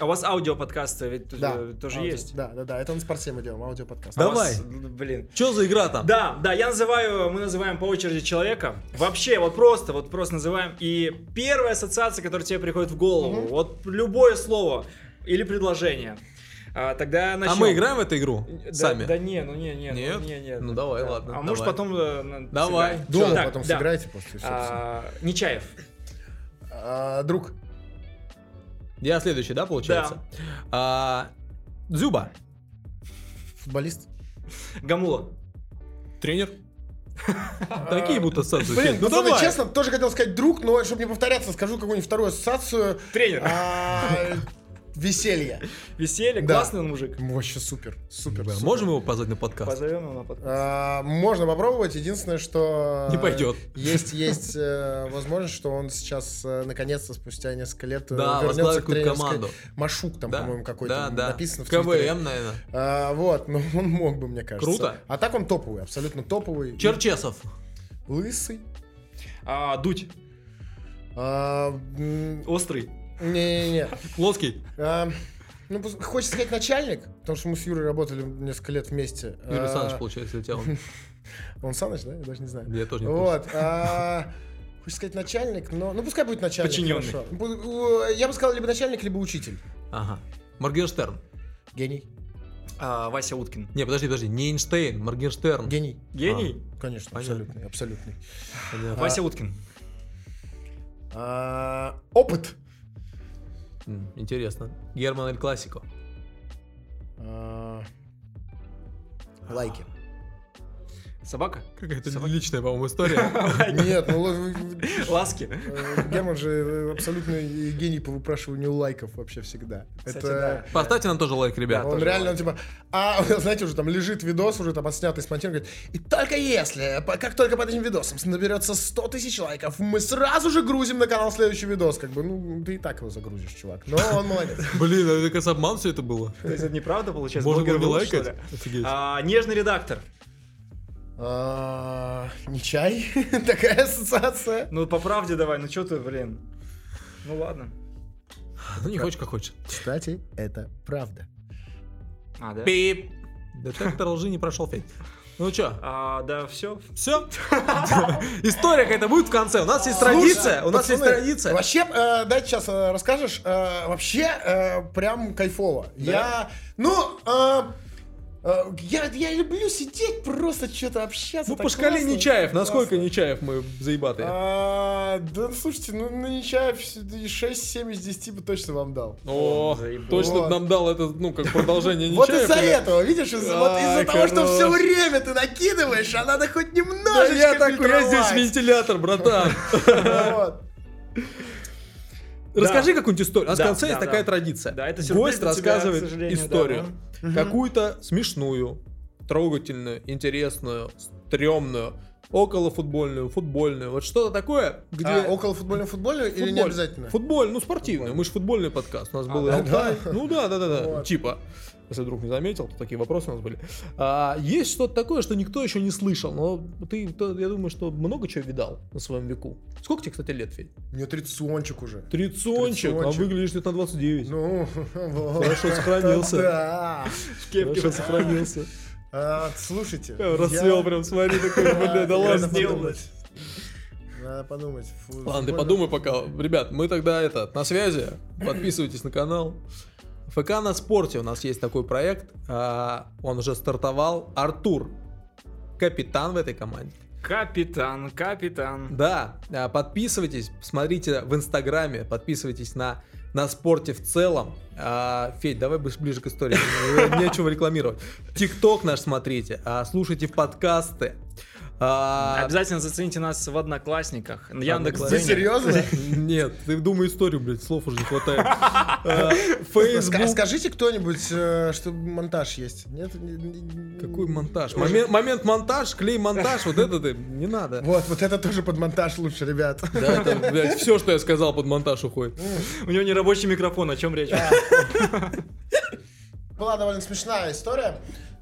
А у вас аудиоподкасты ведь Да, тоже аудио. есть? Да, да, да, это на спорте мы делаем, аудиоподкаст. А Давай. вас, блин. Что за игра там? Да, да, я называю, мы называем по очереди человека. Вообще, вот просто, вот просто называем. И первая ассоциация, которая тебе приходит в голову, вот любое слово или предложение. А, тогда А начнем. мы играем в эту игру? Да, Сами? Да не, ну не, не, Нет? ну, не, не. Ну, давай, ладно, А может давай. потом э, Давай. сыграем. Дома Так, потом да. сыграйте после. А, Нечаев. А, друг. Я следующий, да, получается? А, Дзюба. Футболист. Гамула. Тренер. Такие будут ассоциации. Блин, ну давай. честно, тоже хотел сказать друг, но чтобы не повторяться, скажу какую-нибудь вторую ассоциацию. Тренер. Веселье. Веселье, Да. классный он мужик. Вообще супер, супер. Можем его позвать на подкаст? Позовем его на подкаст. А, можно попробовать. Единственное, что Не пойдет. Есть, есть э, возможность, что он сейчас э, наконец-то спустя несколько лет э, Да, вернется к какую-то тренерской. команду. Машук там, Да, по-моему, какой-то да, да. написано в Твиттере. КВМ, наверное. А, вот, ну он мог бы, мне кажется. Круто. А так он топовый, абсолютно топовый. Черчесов. Лысый. А, Дудь. А, м, Острый. Не-не-не. Плоский. А, Ну, хочется сказать начальник, потому что мы с Юрой работали несколько лет вместе. Юрий А, Саныч, получается, у тебя он. Он Саныч, да? Я даже не знаю. Я тоже не. Вот. а, Хочется сказать начальник, но... Ну, пускай будет начальник. Подчиненный. хорошо. Я бы сказал либо начальник, либо учитель. Ага. Моргенштерн. Гений. А, Вася Уткин. Не, подожди, подожди. Не Эйнштейн, Моргенштерн. Гений. Гений? Конечно, Понятно. абсолютный, абсолютный. Понятно. Вася Уткин. А, Опыт. Интересно. Герман Эль Классико. А, Лайки. Собака? Какая-то личная, по-моему, история. Нет, ну л- Ласки. э, Герман же э, абсолютный гений по выпрашиванию лайков вообще всегда. Это. Поставьте нам тоже лайк, ребят. Он реально, типа, а, знаете, уже там лежит видос, уже там отснятый, смонтирован, говорит, и только если, как только под этим видосом наберется 100 тысяч лайков, мы сразу же грузим на канал следующий видос, как бы, ну, ты и так его загрузишь, чувак, но он молодец. Блин, а это как обман все это было. То есть это неправда получается? Можно было лайкать? А, Нежный редактор. А, Не чай, такая ассоциация. Ну, по правде давай, ну что ты, блин. Ну ладно. Ну, не хочешь, как хочешь. Кстати, это правда. А, да? Пип. Детектор лжи не прошел, Федь. Ну чё, А, да, все. все? История какая-то будет в конце. У нас есть традиция. У нас есть традиция. Вообще, э, дай сейчас э, расскажешь. э, вообще, прям кайфово. Я, ну, я, я люблю сидеть, просто что-то общаться. Ну, по шкале классно, Нечаев. Насколько классно. Нечаев мы заебатые? А, да, слушайте, ну, на Нечаев 6-7 из 10 бы точно вам дал. О, заебал. точно Вот. нам дал это, ну, как продолжение Вот Нечаев. из-за или- этого, видишь, из-за вот из-за того, что все время ты накидываешь, а надо хоть немножечко я такой, я здесь вентилятор, братан. Расскажи какую-нибудь историю. У нас в Да, конце да, есть такая да. традиция. Да, это сюрприз Гость тебя, рассказывает к сожалению, историю. да. Какую-то смешную, трогательную, интересную, стрёмную, околофутбольную, футбольную. Вот что-то такое, где... А, около футбольную футбольную или не Футболь. обязательно? Футболь, ну спортивную. Мы же футбольный подкаст. У нас был и да? Алтай. Ну да, да, да, да. Вот. Типа. Если вдруг не заметил, то такие вопросы у нас были. А, есть что-то такое, что никто еще не слышал, но ты, то- я думаю, что много чего видал на своем веку. Сколько тебе, кстати, лет, Федь? Мне тридцончик уже. Тридцончик, а выглядишь ты на 29. Ну. Хорошо сохранился. Да. Хорошо сохранился. А, слушайте. Расцвел я- прям, смотри, такой, бля, да ладно. подумать. Надо подумать. Фу, Ладно, ты подумай пока. Ребят, мы тогда это, на связи. Подписывайтесь на канал. ФК на спорте у нас есть такой проект. а, Он уже стартовал. Артур, капитан в этой команде. Капитан, капитан. Да, а, подписывайтесь, смотрите в Инстаграме, подписывайтесь на, на спорте в целом. А, Федь, давай ближе, к истории, нечего рекламировать. ТикТок наш смотрите, слушайте подкасты. А, Обязательно зацените нас в Одноклассниках. Ты Яндекс.Дзене. серьезно? Нет, ты думай историю, блядь, слов уже не хватает. А, Facebook. Скажите кто-нибудь, э, что монтаж есть? Нет? Не- не- Какой монтаж? Момент, момент монтаж, клей монтаж, вот это ты, не надо. Вот, вот это тоже под монтаж лучше, ребят. Да, это, блядь, все, что я сказал, под монтаж уходит. У него не рабочий микрофон, о чем речь? Была довольно смешная история.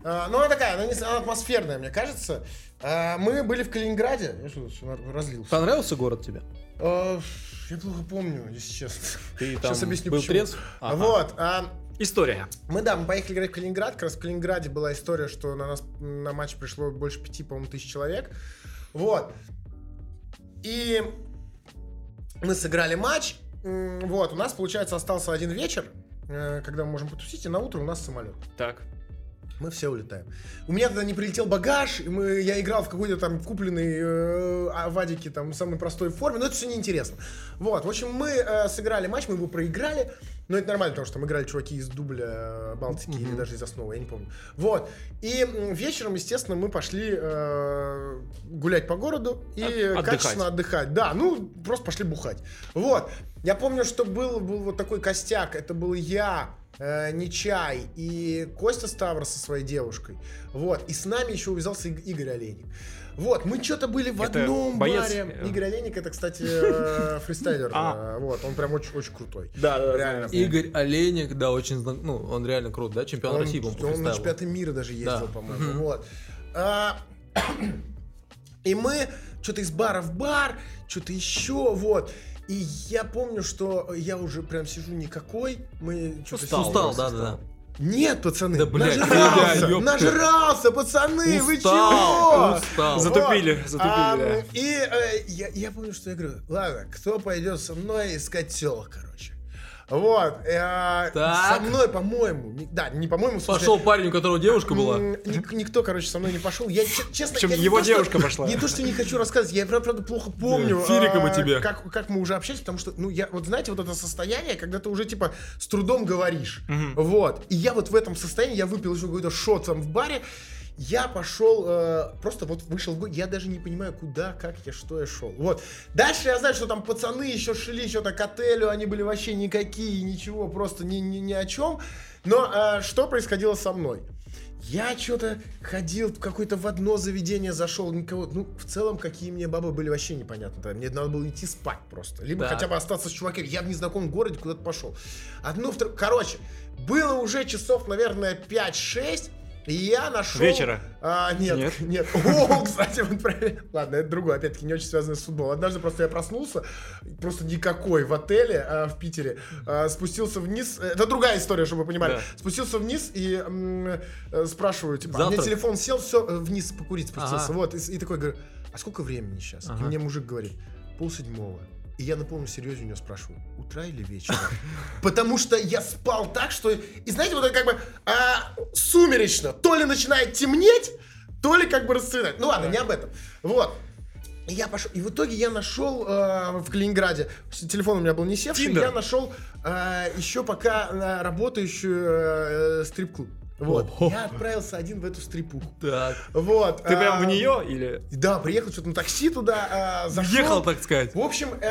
А, Ну, она такая, она, не- она атмосферная, мне кажется. А, Мы были в Калининграде. Я что, что, разлился? Понравился город тебе? А, Я плохо помню, если честно. Ты Сейчас там объясню, был почему. трезв? Ага. Вот. а, История. Мы, да, мы поехали играть в Калининград. Как раз в Калининграде была история, что на нас на матч пришло больше пяти, по-моему, тысяч человек. Вот. И мы сыграли матч. Вот, у нас, получается, остался один вечер, э, когда мы можем потусить, и на утро у нас самолет. Так. Мы все улетаем. У меня тогда не прилетел багаж, и мы, я играл в какой-то там купленной э, а, вадике, там, самой простой форме, но это все неинтересно. Вот, в общем, мы э, сыграли матч, мы его проиграли, но это нормально, потому что там играли чуваки из дубля э, Балтики или даже из основы, я не помню. Вот, и вечером, естественно, мы пошли э, гулять по городу и От- качественно отдыхать. Да, ну, просто пошли бухать. Вот, я помню, что был, был вот такой костяк, это был я, э, Нечай и Костя Ставр со своей девушкой. Вот. И с нами еще увязался Иг- Игорь Олейник. Вот, мы что-то были в Это одном боец, баре. Игорь Олейник это, кстати, э, фристайлер. А. э, Вот, он прям очень, очень крутой. Да, да, да. Реально. Игорь Олейник, да, очень, ну, он реально крут, да, чемпион Он, России, по-моему, по он на чемпионаты мира даже ездил, Да. по-моему. Вот. А, И мы что-то из бара в бар, что-то еще, вот. И я помню, что я уже прям сижу никакой. Мы что-то Устал, Устал, да, да, да. Нет, пацаны, Да, блядь, нажрался, ёпта. нажрался, пацаны, вы Устал, чего? устал. За- Затупили, затупили, А, да. И э, я, я помню, что я говорю, ладно, кто пойдет со мной искать телок, короче. Вот, э, Так. со мной, по-моему, не- да, не по-моему, Пошел парень, у которого девушка была. Ник- никто, короче, со мной не пошел. Я че- честно, Причем я его то, что- девушка пошла. Не то, что не хочу рассказывать, я правда, плохо помню. Фирика бы а, тебе. Как, как мы уже общались, потому что, ну, я, вот знаете, вот это состояние, когда ты уже, типа, с трудом говоришь. Вот. И я вот в этом состоянии, я выпил еще какой-то шот там в баре, я пошел, э, просто вот вышел я даже не понимаю, куда, как я, что я шел. Вот. Дальше я знаю, что там пацаны еще шли что-то к отелю, они были вообще никакие, ничего, просто ни, ни, ни о чем. Но э, что происходило со мной? Я что-то ходил в какое-то в одно заведение зашел, никого. Ну, в целом, какие мне бабы были вообще непонятно. Да, Мне надо было идти спать просто. Либо Так. хотя бы остаться с чуваками. Я в незнакомом городе куда-то пошел. Одну, вторую. Короче, было уже часов, наверное, 5-6. И я нашел... Вечера. А, нет, нет. Нет? О, кстати, вот правильно. Ладно, это другое, опять-таки, не очень связано с футболом. Однажды просто я проснулся, просто никакой, в отеле а, в Питере, а, спустился вниз. Это другая история, чтобы вы понимали. Да. Спустился вниз и м, э, спрашиваю, типа, а мне телефон сел, все, вниз покурить спустился. Ага. Вот, и, и такой говорю, а сколько времени сейчас? И Ага. мне мужик говорит, полседьмого. И я на полном серьезе у него спрашиваю, утра или вечера? Потому что я спал так, что... И знаете, вот это как бы а, сумеречно. То ли начинает темнеть, то ли как бы расцветать. Ну ладно, не об этом. Вот. И я пошел, и в итоге я нашел э, в Калининграде, телефон у меня был не севший, Тиндер. я нашел э, еще пока работающую э, стрип-клуб. Вот. Ого. Я отправился один в эту стрипуху. Так. Вот. Ты прям а, в нее или... Да, приехал что-то на такси туда, э, зашел. Въехал, так сказать. В общем, э,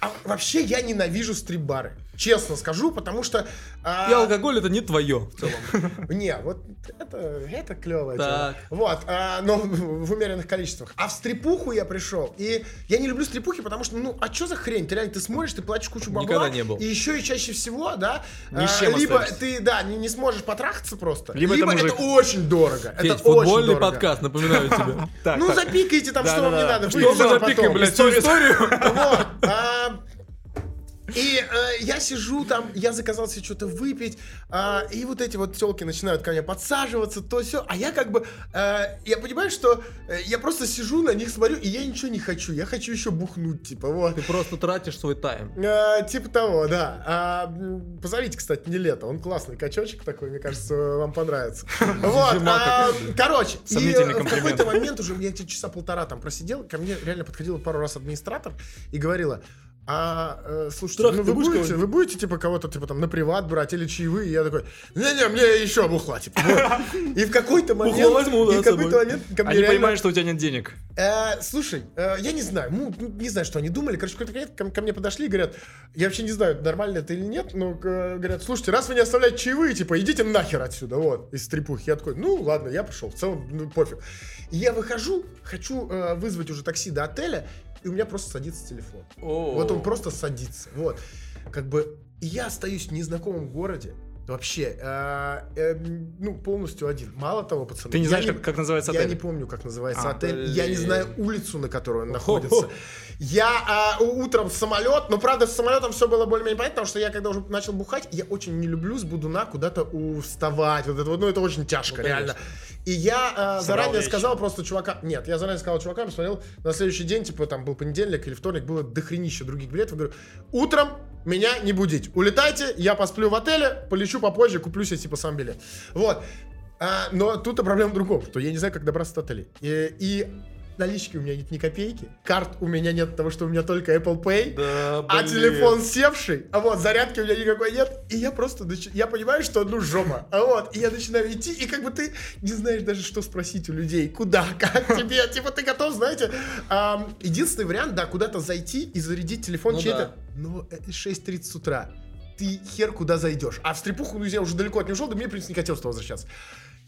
а вообще я ненавижу стрип-бары. Честно скажу, потому что... а, И алкоголь это не твое в целом. Не, вот это, это клевое дело. Вот, а, но в умеренных количествах. А в стрипуху я пришел, и я не люблю стрипухи, потому что, ну, а что за хрень? Ты реально, ты смотришь, ты платишь кучу бабла. Никогда не был. И еще и чаще всего, да, Ни с а, чем либо остаешься. ты, да, не, не сможешь потрахаться просто, Либо это мужик. очень дорого. Федь, это очень футбольный дорого. подкаст, напоминаю тебе. Ну, запикайте там, что вам не надо. Что мы запикаем, блядь, историю? И э, я сижу там, я заказал себе что-то выпить, а, и вот эти вот телки начинают ко мне подсаживаться, то все, а я как бы, э, я понимаю, что э, я просто сижу на них смотрю, и я ничего не хочу, я хочу еще бухнуть, типа, вот. Ты просто тратишь свой тайм. Э, типа того, да. А, позовите, кстати, не лето. Он классный качочек такой, мне кажется, вам понравится. Вот. а, Короче, и э, в какой-то момент уже я часа полтора там просидел, ко мне реально подходила пару раз администратор и говорила, а, э, слушайте, Трахать ну вы будете, кого-нибудь? вы будете, типа, кого-то, типа, там, на приват брать или чаевые? И я такой, не-не, мне еще бухла, типа. вот. И в какой-то момент... Бухло возьму, да, и в какой-то момент ко Они реально- понимают, что у тебя нет денег. Э, слушай, э, я не знаю, ну, ну, не знаю, что они думали. Короче, какой-то момент ко, ко мне подошли и говорят, я вообще не знаю, нормально это или нет, но э, говорят, слушайте, раз вы не оставляете чаевые, типа, идите нахер отсюда, вот, из стрипухи. Я такой, ну, ладно, я пошел, в целом, ну, пофиг. И я выхожу, хочу э, вызвать уже такси до отеля, и у меня просто садится телефон. Вот он просто садится, вот. Как бы, и я остаюсь в незнакомом городе, Вообще, э, э, ну, полностью один. Мало того, пацаны. Ты не я знаешь, как- как называется Я отель? не помню, как называется А, отель. Я не блин. знаю улицу, на которой он Хо-хо. находится. Я у- утром в самолет, но правда с самолетом все было более-менее понятно, потому что я когда уже начал бухать, я очень не люблю с будуна куда-то у- вставать. Вот это вот, ну это очень тяжко, Ну, конечно. И я Собрал заранее вещи. сказал просто чувака, нет, я заранее сказал чувакам, посмотрел на следующий день, типа там был понедельник или вторник, было дохренище других билетов, говорю, утром меня не будить, улетайте, я посплю в отеле, полечу попозже, куплю себе типа сам билет. Вот. А, но тут проблема в другом, что я не знаю, как добраться до отеля. И, и налички у меня нет ни копейки, карт у меня нет, потому что у меня только Apple Pay. Да, А телефон севший, а вот зарядки у меня никакой нет, и я просто, нач- я понимаю, что ну жопа, а вот, и я начинаю идти, и как бы ты не знаешь даже, что спросить у людей, куда, как тебе, типа ты готов, знаете, единственный вариант, да, куда-то зайти и зарядить телефон Ну чей-то, но это 6.30 с утра, ты хер куда зайдешь, а в стрипуху, ну, я уже далеко от нее ушел, да мне, в принципе, не хотелось туда возвращаться.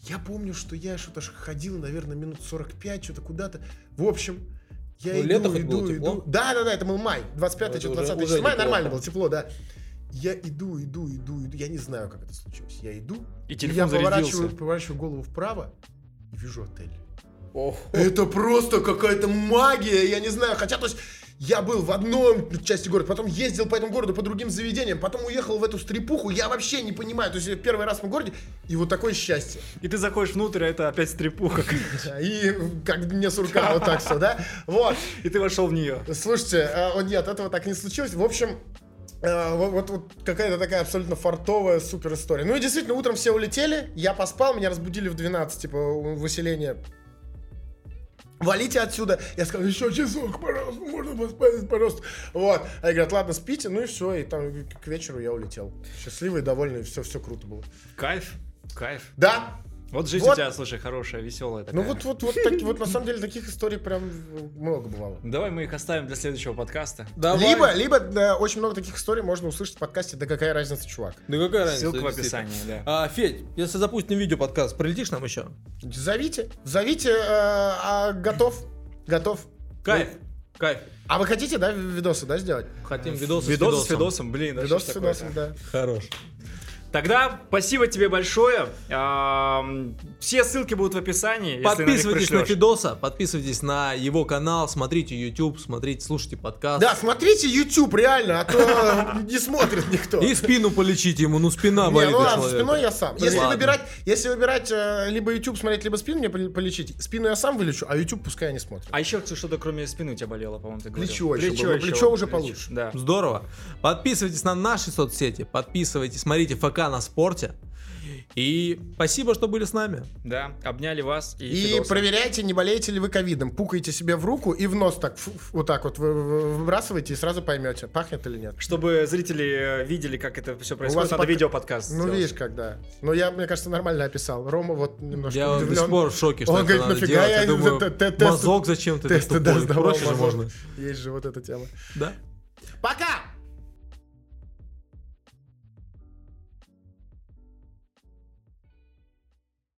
Я помню, что я что-то ходил, наверное, минут 45, что-то куда-то. В общем, я Ну, иду, лето хоть иду, было тепло? иду. Да, да, да, это был май, 25 Ну, это что-то уже- 20 уже мая неплохо. нормально было, тепло, да. Я иду, иду, иду, иду, я не знаю, как это случилось. Я иду, И телефон я поворачиваю, поворачиваю голову вправо и вижу отель. Ох. Это просто какая-то магия, я не знаю, хотя, то есть, я был в одной части города, потом ездил по этому городу по другим заведениям, потом уехал в эту стрипуху, я вообще не понимаю, то есть, я первый раз в городе, и вот такое счастье. И ты заходишь внутрь, а это опять стрипуха. И как мне сурка, вот так все, да? Вот. И ты вошел в нее. Слушайте, э, нет, этого так не случилось. В общем, э, вот, вот- вот какая-то такая абсолютно фартовая супер история. Ну и действительно, утром все улетели, я поспал, меня разбудили в 12, типа, выселение. Валите отсюда. Я сказал, еще часок, пожалуйста, можно поспать, пожалуйста. Вот. Они говорят, ладно, спите, ну и все. И там к- к вечеру я улетел. Счастливый, довольный, все, все круто было. Кайф, кайф. Да, Вот жизнь Вот. у тебя, слушай, хорошая, веселая такая. ну вот, вот, вот, так- вот на самом деле таких историй прям много бывало. Давай мы их оставим для следующего подкаста. Давай. Либо, либо да, очень много таких историй можно услышать в подкасте «Да какая разница, чувак». Да какая разница? Ссылка в описании, да. А, Федь, если запустим видео подкаст, прилетишь нам еще? Зовите, зовите, э, а, готов, готов. Кайф, кайф. А вы хотите, да, видосы, да, сделать? Хотим видосы Видос с с Федосом. Федосом, блин. да Видос с видосом, да. Хорош. Тогда спасибо тебе большое. Все ссылки будут в описании. на Подписывайтесь на пришлёшь. Фидоса, подписывайтесь на его канал, смотрите YouTube, смотрите, слушайте подкаст. Да, смотрите YouTube, реально, а то не смотрит никто. И спину полечите ему, ну спина Не, болит ну у ладно, спиной я сам. Если выбирать, если выбирать э, либо YouTube смотреть, либо спину мне пол- полечить, спину я сам вылечу, а YouTube пускай не смотрит. А еще что-то кроме спины у тебя болело, по-моему, ты говорил. Плечо еще плечо уже получше. Да. Здорово. Подписывайтесь на наши соцсети, подписывайтесь, смотрите ФК на спорте. И спасибо, что были с нами. Да, обняли вас и, И проверяйте, не болеете ли вы ковидом. Пукайте себе в руку и в нос так, фу- фу, вот так вот вы- вы- выбрасывайте и сразу поймете, пахнет или нет. Чтобы зрители э, видели, как это все происходит, надо подка- видеоподкаст Ну, сделать. видишь, когда. Но я, мне кажется, нормально описал. Рома вот немножко Я удивлен. до сих пор в шоке, что Он это говорит, надо нафига делать. я Я думаю, т- т- мазок зачем ты Тесты, да, Проще же можно. Есть же вот эта тема. Да? Пока!